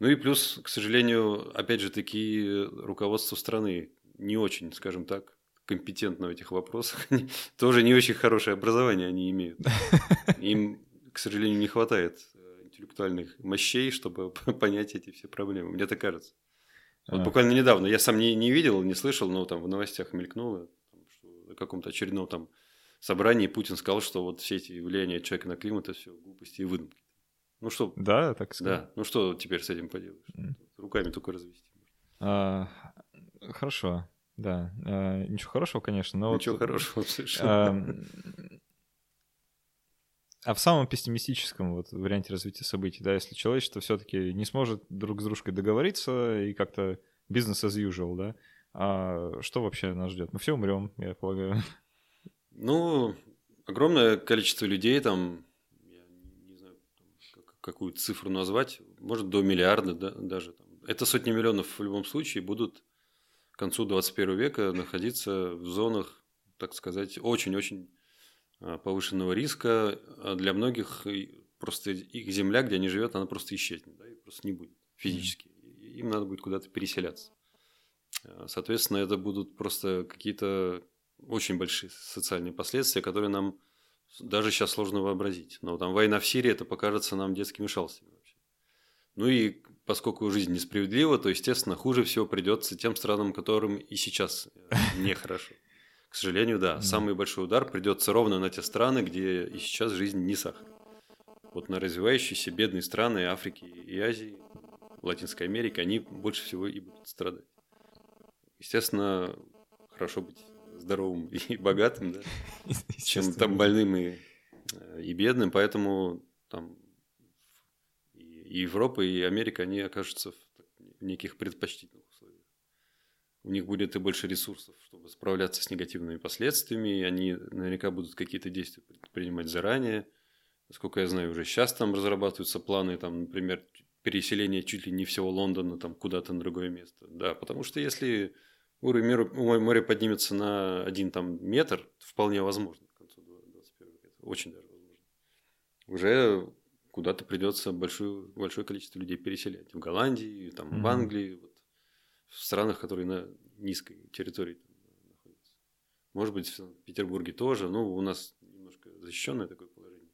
Ну и плюс, к сожалению, опять же, такие руководство страны не очень, скажем так, компетентно в этих вопросах. Тоже не очень хорошее образование они имеют. Им, к сожалению, не хватает э, интеллектуальных мощей, чтобы понять эти все проблемы. Мне так кажется. Вот А. буквально недавно, я сам не, не видел, не слышал, но там в новостях мелькнуло, что на каком-то очередном там собрании Путин сказал, что вот все эти влияния человека на климат это все глупости и выдумки. Ну что, Да, так сказать. да, ну что теперь с этим поделаешь? М. Руками только развести. А, хорошо, да. А, ничего хорошего, конечно, но... вот- Ничего хорошего совершенно. Ам, А в самом пессимистическом вот варианте развития событий, да, если человечество все-таки не сможет друг с дружкой договориться и как-то бизнес as usual, да, а что вообще нас ждет? Мы все умрем, я полагаю. Ну, огромное количество людей, там, я не знаю, там, как- какую цифру назвать, может, до миллиарда да, даже. Это сотни миллионов в любом случае будут к концу 21 века находиться в зонах, так сказать, очень-очень а, повышенного риска. А Для многих просто их земля, где они живут, она просто исчезнет, да, и просто не будет физически. Им надо будет куда-то переселяться. А, Соответственно, это будут просто какие-то очень большие социальные последствия, которые нам даже сейчас сложно вообразить. Но там война в Сирии, это покажется нам детскими шалостями вообще. Ну и поскольку жизнь несправедлива, то, естественно, хуже всего придется тем странам, которым и сейчас э, нехорошо. К сожалению, да, самый большой удар придется ровно на те страны, где и сейчас жизнь не сахар. Вот на развивающиеся бедные страны Африки и Азии, Латинской Америки, они больше всего и будут страдать. Естественно, хорошо быть здоровым и богатым, да, чем там больным и, э, и бедным, поэтому там и Европа, и Америка, они окажутся в неких предпочтительных условиях. У них будет и больше ресурсов, чтобы справляться с негативными последствиями, и они наверняка будут какие-то действия предпринимать заранее. Насколько я знаю, уже сейчас там разрабатываются планы, там, например, переселение чуть ли не всего Лондона там куда-то на другое место. Да, потому что если уровень моря поднимется на один там метр, вполне возможно к концу 21 века. Очень даже возможно. Уже куда-то придется большое, большое количество людей переселять. В Голландии, там, mm-hmm. в Англии, вот, в странах, которые на низкой территории там, находятся. Может быть, в Петербурге тоже. Ну, у нас немножко защищенное такое положение.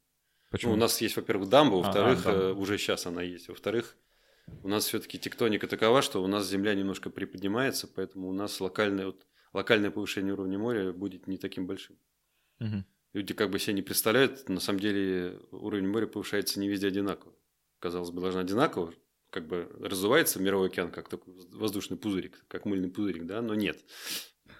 Почему? Ну, у нас есть, во-первых, дамба, во-вторых, а, а, уже сейчас она есть. Во-вторых, у нас все-таки тектоника такова, что у нас земля немножко приподнимается, поэтому у нас локальное, вот, локальное повышение уровня моря будет не таким большим. Угу люди как бы себе не представляют, на самом деле уровень моря повышается не везде одинаково. Казалось бы, должно одинаково, как бы разувается мировой океан как такой воздушный пузырик, как мыльный пузырик, да, но нет.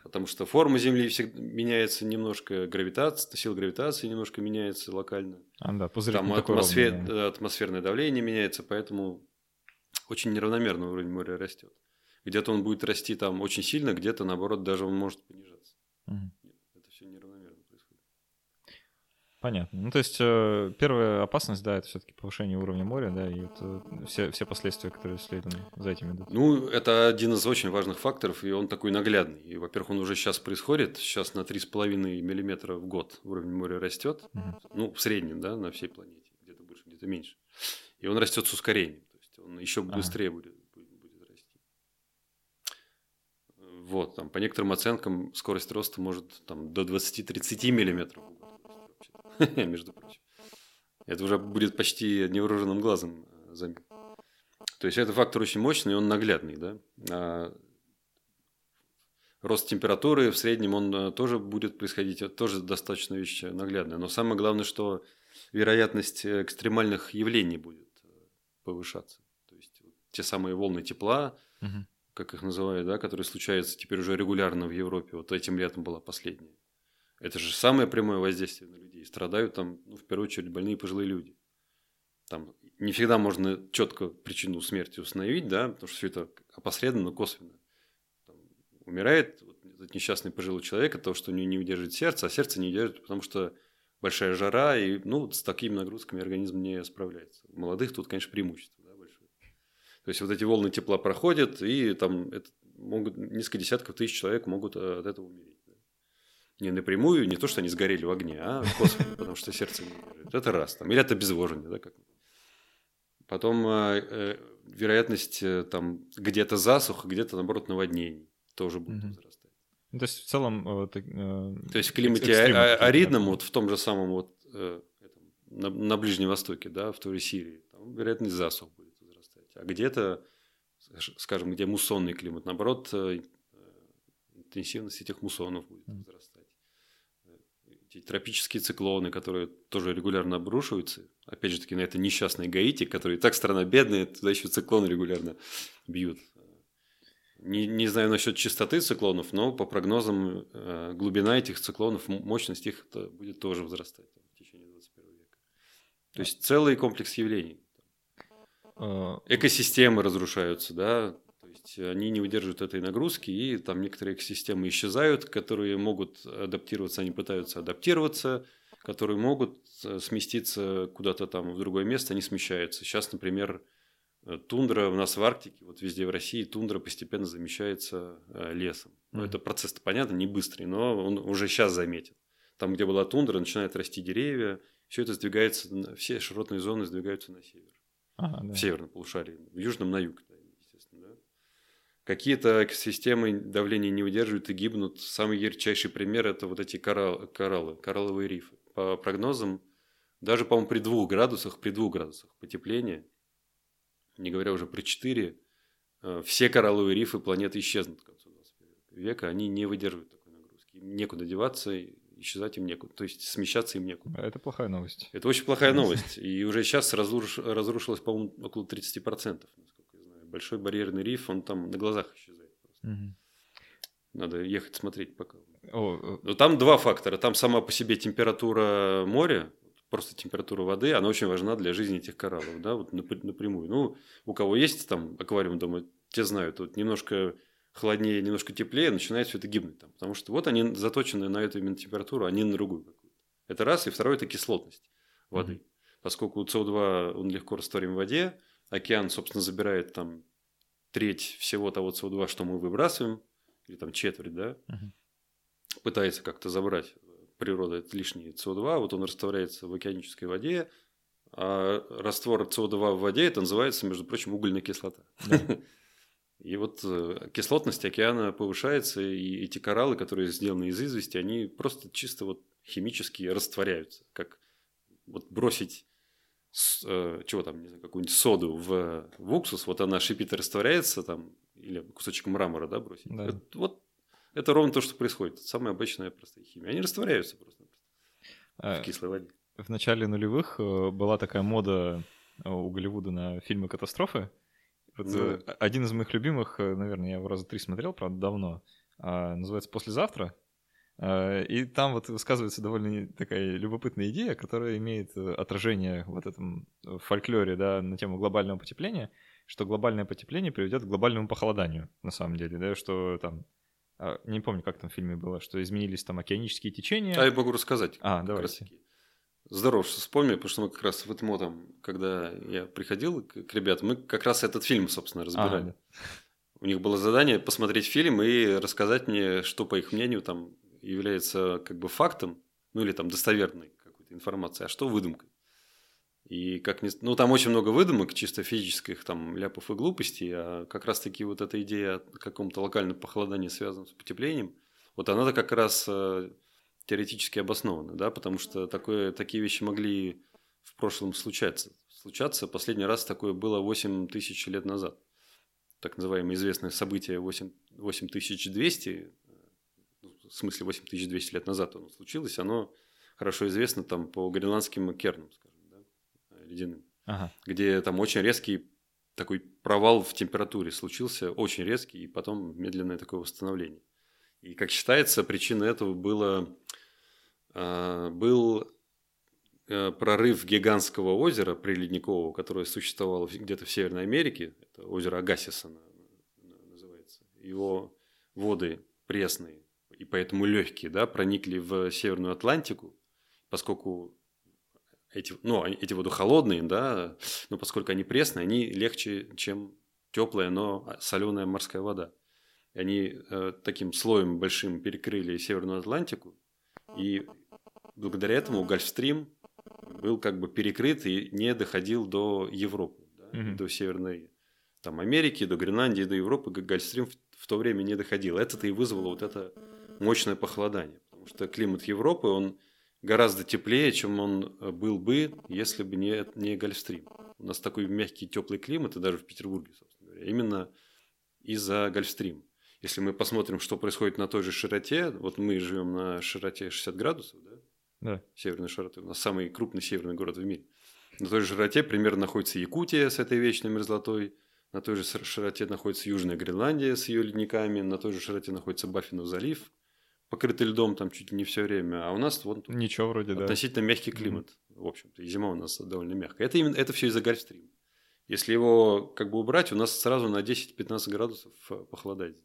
Потому что форма Земли всегда меняется немножко, гравитация, сила гравитации немножко меняется локально. А, да, Там атмосфер, ровный, да. атмосферное давление меняется, поэтому очень неравномерно уровень моря растет. Где-то он будет расти там очень сильно, где-то наоборот даже он может понижаться. Угу. Понятно. Ну, то есть э, первая опасность, да, это все-таки повышение уровня моря, да, и вот э, все, все последствия, которые следом за этим идут. Ну, это один из очень важных факторов, и он такой наглядный. И, во-первых, он уже сейчас происходит, сейчас на 3,5 миллиметра в год уровень моря растет, угу. ну, в среднем, да, на всей планете, где-то больше, где-то меньше. И он растет с ускорением, он еще быстрее ага. будет, будет, будет расти. Вот, там, по некоторым оценкам, скорость роста может там, до 20-30 миллиметров между прочим. Это уже будет почти невооруженным глазом э, заметно. То есть это фактор очень мощный, он наглядный. Да? А рост температуры в среднем он э, тоже будет происходить, это тоже достаточно вещь наглядная. Но самое главное, что вероятность экстремальных явлений будет э, повышаться. Те самые волны тепла, угу. как их называют, да, которые случаются теперь уже регулярно в Европе. Вот этим летом была последняя. Это же самое прямое воздействие на людей. Страдают там, ну, в первую очередь, больные пожилые люди. Там не всегда можно четко причину смерти установить, да, потому что все это опосредованно, косвенно. Там, умирает вот, этот несчастный пожилой человек от того, что у него не удерживает сердце, а сердце не удерживает, потому что большая жара, и ну, с такими нагрузками организм не справляется. У молодых тут, конечно, преимущество. То есть вот эти волны тепла проходят, и там это могут, несколько десятков тысяч человек могут э, от этого умереть не напрямую, не то, что они сгорели в огне, а косвенно, потому что сердце не держит. Это раз. Там, или от обезвоживания. Да, как. Потом э, э, вероятность э, там где-то засуха, где-то, наоборот, наводнений тоже будет угу. возрастать. Ну, то есть, в целом... Вот, э, то есть, в климате а, аридном, вот в том же самом вот, э, на, на Ближнем Востоке, да, в той же Сирии, там вероятность засух будет. А где-то, скажем, где муссонный климат, наоборот, э, интенсивность этих муссонов будет возрастать эти тропические циклоны, которые тоже регулярно обрушиваются. Опять же таки, на это несчастные Гаити, которые так страна бедная, туда еще циклоны регулярно бьют. Не, не знаю насчет частоты циклонов, но по прогнозам э, глубина этих циклонов, мощность их будет тоже возрастать в течение 21 века. То есть целый комплекс явлений. А, Экосистемы разрушаются, да, есть они не выдерживают этой нагрузки, и там некоторые экосистемы исчезают, которые могут адаптироваться, они пытаются адаптироваться, которые могут э, сместиться куда-то там в другое место, они смещаются. Сейчас, например, э, тундра у нас в Арктике, вот везде в России тундра постепенно замещается э, лесом. Mm-hmm. это процесс понятно, не быстрый, но он уже сейчас заметен. Там, где была тундра, начинают расти деревья, все это сдвигается, все широтные зоны сдвигаются на север. Ага, да. В северном полушарии, в южном на юг. Какие-то экосистемы давления не выдерживают и гибнут. Самый ярчайший пример – это вот эти кораллы, кораллы, коралловые рифы. По прогнозам, даже, по-моему, при двух градусах, при двух градусах потепления, не говоря уже про 4, э, все коралловые рифы планеты исчезнут к концу 21 века. Они не выдерживают такой нагрузки. Им некуда деваться, исчезать им некуда. То есть смещаться им некуда. Это плохая новость. Это очень плохая новость. И уже сейчас разруш... разрушилось, по-моему, около 30%, насколько я знаю. Большой барьерный риф, он там на глазах исчезает. Просто. Мгм. Надо ехать смотреть пока. О, Но там два фактора. Там сама по себе температура моря, просто температура воды, она очень важна для жизни этих кораллов, да, вот напр- напрямую. Ну, у кого есть там аквариум дома, те знают, вот немножко холоднее, немножко теплее, начинает все это гибнуть там. Потому что вот они заточены на эту именно температуру, а не на другую какую-то. Это раз. И второе – это кислотность воды. Мгм. Поскольку СО2, он легко растворим в воде, океан, собственно, забирает там треть всего того СО2, что мы выбрасываем, или там четверть, да, Мгм. пытается как-то забрать природа это лишний СО2, вот он растворяется в океанической воде, а раствор СО2 в воде это называется, между прочим, угольная кислота. И вот э, кислотность океана повышается, и эти кораллы, которые сделаны из извести, они просто чисто вот химически растворяются. Как вот бросить с- э, чего там, не знаю, какую-нибудь соду в, в уксус, вот она шипит и растворяется там, или кусочек мрамора, да, бросить. Да. Это- вот это ровно то, что происходит. Самая обычная простая химия. Они растворяются просто э, в кислой воде. в начале нулевых э, была такая мода э, у Голливуда на фильмы катастрофы. Вот, э, Да. Один из моих любимых, э, наверное, я его раза три смотрел, правда, давно. а, называется «Послезавтра». Э, И там вот высказывается довольно такая любопытная идея, которая имеет э, отражение в вот этом э, фольклоре, да, на тему глобального потепления, что глобальное потепление приведет к глобальному похолоданию, на самом деле, да, что там, а, не помню, как там в фильме было, что изменились там океанические течения. А я могу рассказать. А, давайте. раз-таки. Здорово, что вспомнил, потому что мы как раз в ЭТМО там, когда я приходил к, ребятам, мы как раз этот фильм, собственно, разбирали. Ага. У них было задание посмотреть фильм и рассказать мне, что, по их мнению, там является как бы фактом, ну или там достоверной какой-то информацией, а что выдумкой. И как ни... Ну, там очень много выдумок, чисто физических, там, ляпов и глупостей, а как раз-таки вот эта идея о каком-то локальном похолодании, связанном с потеплением, вот она-то как раз э, теоретически обоснована, да, потому что такое, такие вещи могли в прошлом случаться. Случаться последний раз такое было 8 тысяч лет назад так называемое известное событие 8, 8200, ну, в смысле 8200 лет назад оно случилось, оно хорошо известно там по гренландским кернам, скажем, да, ледяным, Ага. где там очень резкий такой провал в температуре случился, очень резкий, и потом медленное такое восстановление. И, как считается, причиной этого было, а, был э, прорыв гигантского озера приледникового, которое существовало где-то в Северной Америке. Это озеро на- называется. Его воды пресные и поэтому легкие, да, проникли в Северную Атлантику, поскольку эти, ну, эти воды холодные, да, но поскольку они пресные, они легче, чем теплая, но соленая морская вода. И они э, таким слоем большим перекрыли Северную Атлантику, и благодаря этому Гольфстрим был как бы перекрыт и не доходил до Европы, да, Мгм. до Северной там, Америки, до Гренландии, до Европы. Гольфстрим в, в то время не доходил. Это-то и вызвало вот это мощное похолодание. Потому что климат Европы, он гораздо теплее, чем он э, был бы, если бы не, не Гольфстрим. У нас такой мягкий, теплый климат, и даже в Петербурге, собственно говоря, именно из-за Гольфстрима. Если мы посмотрим, что происходит на той же широте, вот мы живем на широте 60 градусов, да, Да. северной широты, у нас самый крупный северный город в мире. На той же широте примерно находится Якутия с этой вечной мерзлотой, на той же широте находится Южная Гренландия с ее ледниками, на той же широте находится Баффинов залив, покрытый льдом там чуть ли не все время, а у нас вот тут Ничего вроде, да. относительно мягкий климат, в общем-то, и зима у нас довольно мягкая. Это именно это все из-за Гольфстрима. Если его как бы убрать, у нас сразу на 10-15 градусов э, похолодает.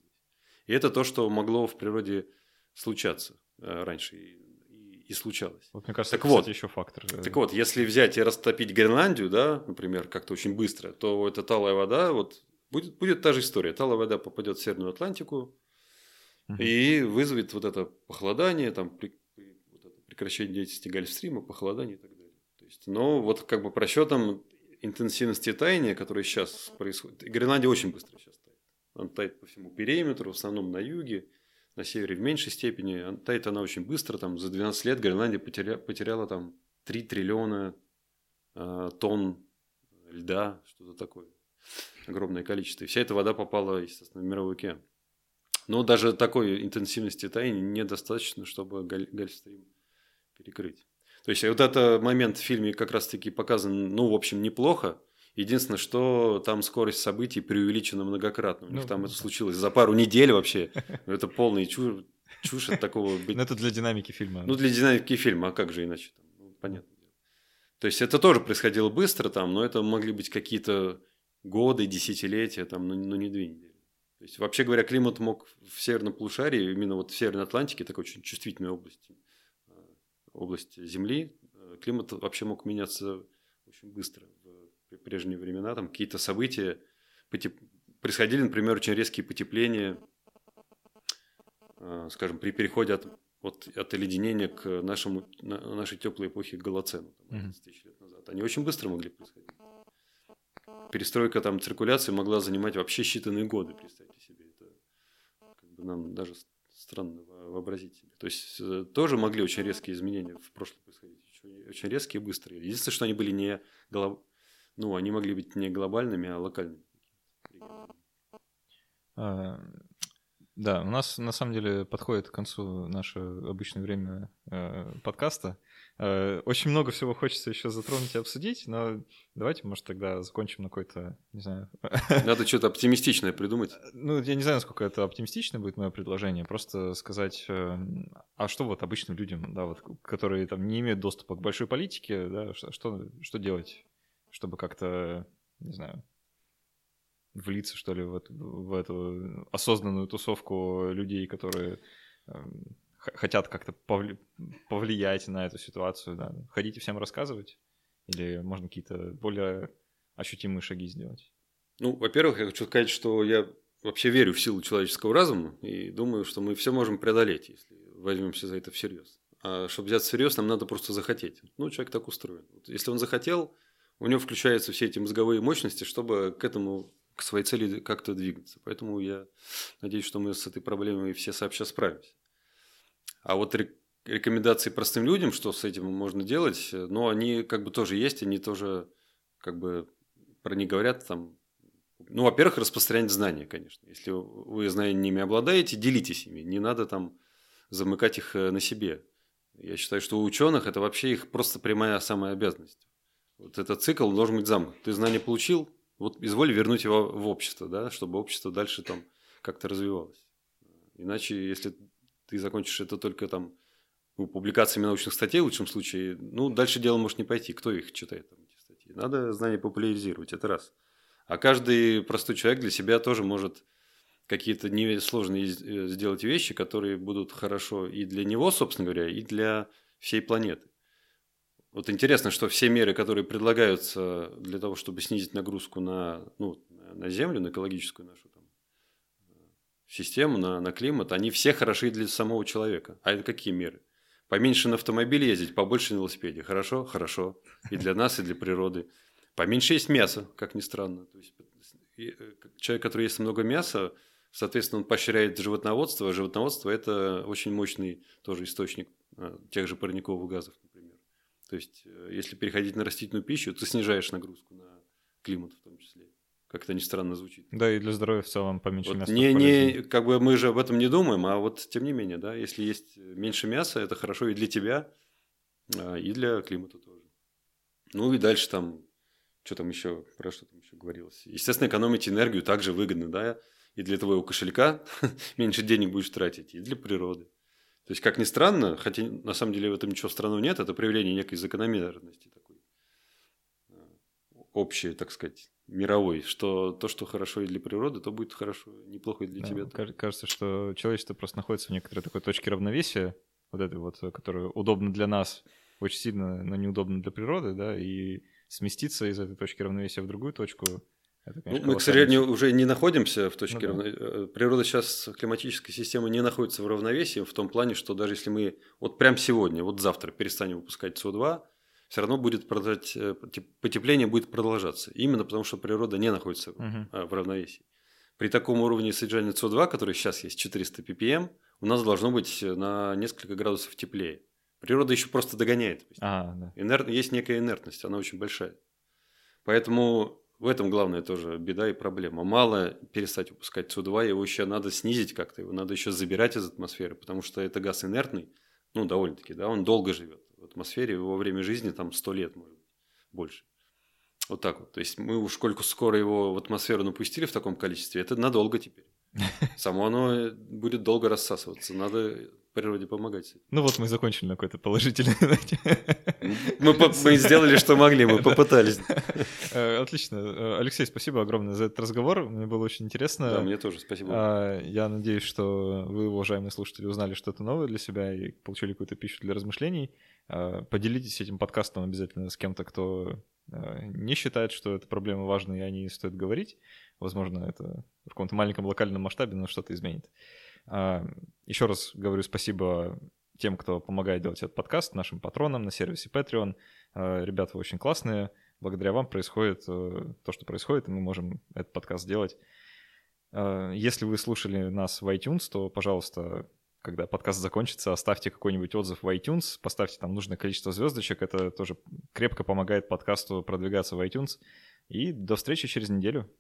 И это то, что могло в природе случаться э, раньше и, и- случалось. Вот мне кажется, Так это, вот. кстати, еще фактор. э, Так вот, если взять и растопить Гренландию, да, например, как-то очень быстро, то эта талая вода, вот будет, будет та же история. Талая вода попадет в Северную Атлантику Мгм. и вызовет вот это похолодание, там, при- вот это прекращение деятельности Гольфстрима, похолодание и так далее. То есть, но вот как бы по расчетам интенсивности таяния, которая сейчас происходит, Гренландия очень быстро сейчас Она тает по всему периметру, в основном на юге, на севере в меньшей степени. Она- Тает она очень быстро, там за 12 лет Гренландия потеря- потеряла там 3 триллиона э, тонн льда, что-то такое. огромное количество. И вся эта вода попала, естественно, в мировой океан. Но даже такой интенсивности таяния недостаточно, чтобы Гольфстрим перекрыть. То есть вот этот момент в фильме как раз-таки показан, ну, в общем, неплохо. Единственное, что там скорость событий преувеличена многократно. У них ну, там это случилось за пару недель вообще. Это полный чушь, чушь от такого... Ну, это для динамики фильма. Ну, для динамики фильма, а как же иначе? Ну, понятно. То есть это тоже происходило быстро там, но это могли быть какие-то годы, десятилетия, там, но, но не две недели. То есть, вообще говоря, климат мог в северном полушарии, именно вот в Северной Атлантике, такой очень чувствительной области, э, область Земли, э, климат вообще мог меняться очень быстро. В прежние времена там какие-то события потеп... происходили, например, очень резкие потепления, э, скажем, при переходе от, от, от оледенения к нашему, нашей теплой эпохе Голоцена, там, тысяч лет назад. Они очень быстро могли происходить перестройка там циркуляции могла занимать вообще считанные годы, представьте себе. Это как бы нам даже странно вообразить себе. То есть э, тоже могли очень резкие изменения в прошлом происходить. Очень резкие и быстрые. Единственное, что они были не глоб... ну, они могли быть не глобальными, а локальными. А, да, у нас на самом деле подходит к концу наше обычное время э, подкаста. Э, очень много всего хочется еще затронуть и обсудить, но давайте, может, тогда закончим на какой-то, не знаю... Надо что-то оптимистичное придумать. Ну, я не знаю, насколько это оптимистичное будет мое предложение, просто сказать, э, а что вот обычным людям, да, вот, которые там не имеют доступа к большой политике, да, что, что делать, чтобы как-то, не знаю, влиться, что ли, в эту, в эту осознанную тусовку людей, которые эм, хотят как-то повлиять на эту ситуацию, да, хотите всем рассказывать? Или можно какие-то более ощутимые шаги сделать? Ну, во-первых, я хочу сказать, что я вообще верю в силу человеческого разума и думаю, что мы все можем преодолеть, если возьмемся за это всерьез. А чтобы взять всерьез, нам надо просто захотеть. Ну, человек так устроен. Если он захотел, у него включаются все эти мозговые мощности, чтобы к этому, к своей цели как-то двигаться. Поэтому я надеюсь, что мы с этой проблемой все сообща справимся. А вот рекомендации простым людям, что с этим можно делать, но они как бы тоже есть, они тоже как бы про них говорят там. Ну, во-первых, распространять знания, конечно. Если вы знаниями обладаете, делитесь ими. Не надо там замыкать их э, на себе. Я считаю, что у ученых это вообще их просто прямая самая обязанность. Вот этот цикл должен быть замкнут. Ты знания получил, вот изволь вернуть его в общество, да, чтобы общество дальше там как-то развивалось. Иначе, если ты закончишь это только там ну, публикациями научных статей в лучшем случае, ну, дальше дело может не пойти. Кто их читает, там, эти статьи? Надо знания популяризировать, это раз. А каждый простой человек для себя тоже может какие-то несложные э, сделать вещи, которые будут хорошо и для него, собственно говоря, и для всей планеты. Вот интересно, что все меры, которые предлагаются для того, чтобы снизить нагрузку на, ну, на Землю, на экологическую нашу систему, на, на климат, они все хороши для самого человека. А это какие меры? Поменьше на автомобиле ездить, побольше на велосипеде. Хорошо? Хорошо. И для нас, и для природы. Поменьше есть мясо, как ни странно. То есть, э, человек, который ест много мяса, соответственно, он поощряет животноводство. А животноводство – это очень мощный тоже источник э, тех же парниковых газов. То есть, э, если переходить на растительную пищу, ты снижаешь нагрузку на климат в том числе. Как это ни странно звучит. Да, и для здоровья в целом поменьше вот мяса. Не, не, как бы мы же об этом не думаем, а вот тем не менее, да, если есть меньше мяса, это хорошо и для тебя, а, и для климата тоже. Ну и дальше там, что там еще, про что там еще говорилось. Естественно, экономить энергию также выгодно, да, и для твоего кошелька меньше денег будешь тратить, и для природы. То есть, как ни странно, хотя на самом деле в этом ничего странного нет, это проявление некой закономерности такой, а, общей, так сказать, мировой, что то, что хорошо и для природы, то будет хорошо, неплохо и для да, тебя. Кажется, что человечество просто находится в некоторой такой точке равновесия, вот этой вот, которая удобна для нас очень сильно, но неудобна для природы, да, и сместиться из этой точки равновесия в другую точку. Это, конечно, ну, мы, к сожалению, уже не находимся в точке ну, равновесия. Да. Э, природа сейчас, климатическая система не находится в равновесии в том плане, что даже если мы вот прямо сегодня, вот завтра перестанем выпускать СО2, все равно будет продолжать, э, потепление будет продолжаться. Именно потому, что природа не находится угу. в равновесии. При таком уровне содержания СО2, который сейчас есть 400 ppm, у нас должно быть на несколько градусов теплее. Природа еще просто догоняет. А, да. Инер... Есть некая инертность, она очень большая. Поэтому В этом главная тоже беда и проблема. Мало перестать выпускать СО2, его еще надо снизить как-то, его надо еще забирать из атмосферы, потому что это газ инертный, ну, довольно-таки, да, он долго живет в атмосфере, его время жизни там 100 лет, может быть, больше. Вот так вот. То есть мы уж сколько скоро его в атмосферу напустили в таком количестве, это надолго теперь. Само оно будет долго рассасываться. Надо природе помогать. Ну вот мы закончили на какой-то положительной мы, мы сделали, что могли, мы попытались. Э, отлично. Э, Алексей, спасибо огромное за этот разговор. Мне было очень интересно. Да, мне тоже, спасибо. А, я надеюсь, что вы, уважаемые слушатели, узнали что-то новое для себя и получили какую-то пищу для размышлений. А, поделитесь этим подкастом обязательно с кем-то, кто э, не считает, что эта проблема важна и о ней стоит говорить. Возможно, это в каком-то маленьком локальном масштабе, но что-то изменит. А, Еще раз говорю спасибо тем, кто помогает делать этот подкаст, нашим патронам на сервисе Patreon. А, ребята вы очень классные. Благодаря вам происходит э, то, что происходит, и мы можем этот подкаст сделать. А, если вы слушали нас в iTunes, то, пожалуйста, когда подкаст закончится, оставьте какой-нибудь отзыв в iTunes, поставьте там нужное количество звездочек. Это тоже крепко помогает подкасту продвигаться в iTunes. И до встречи через неделю.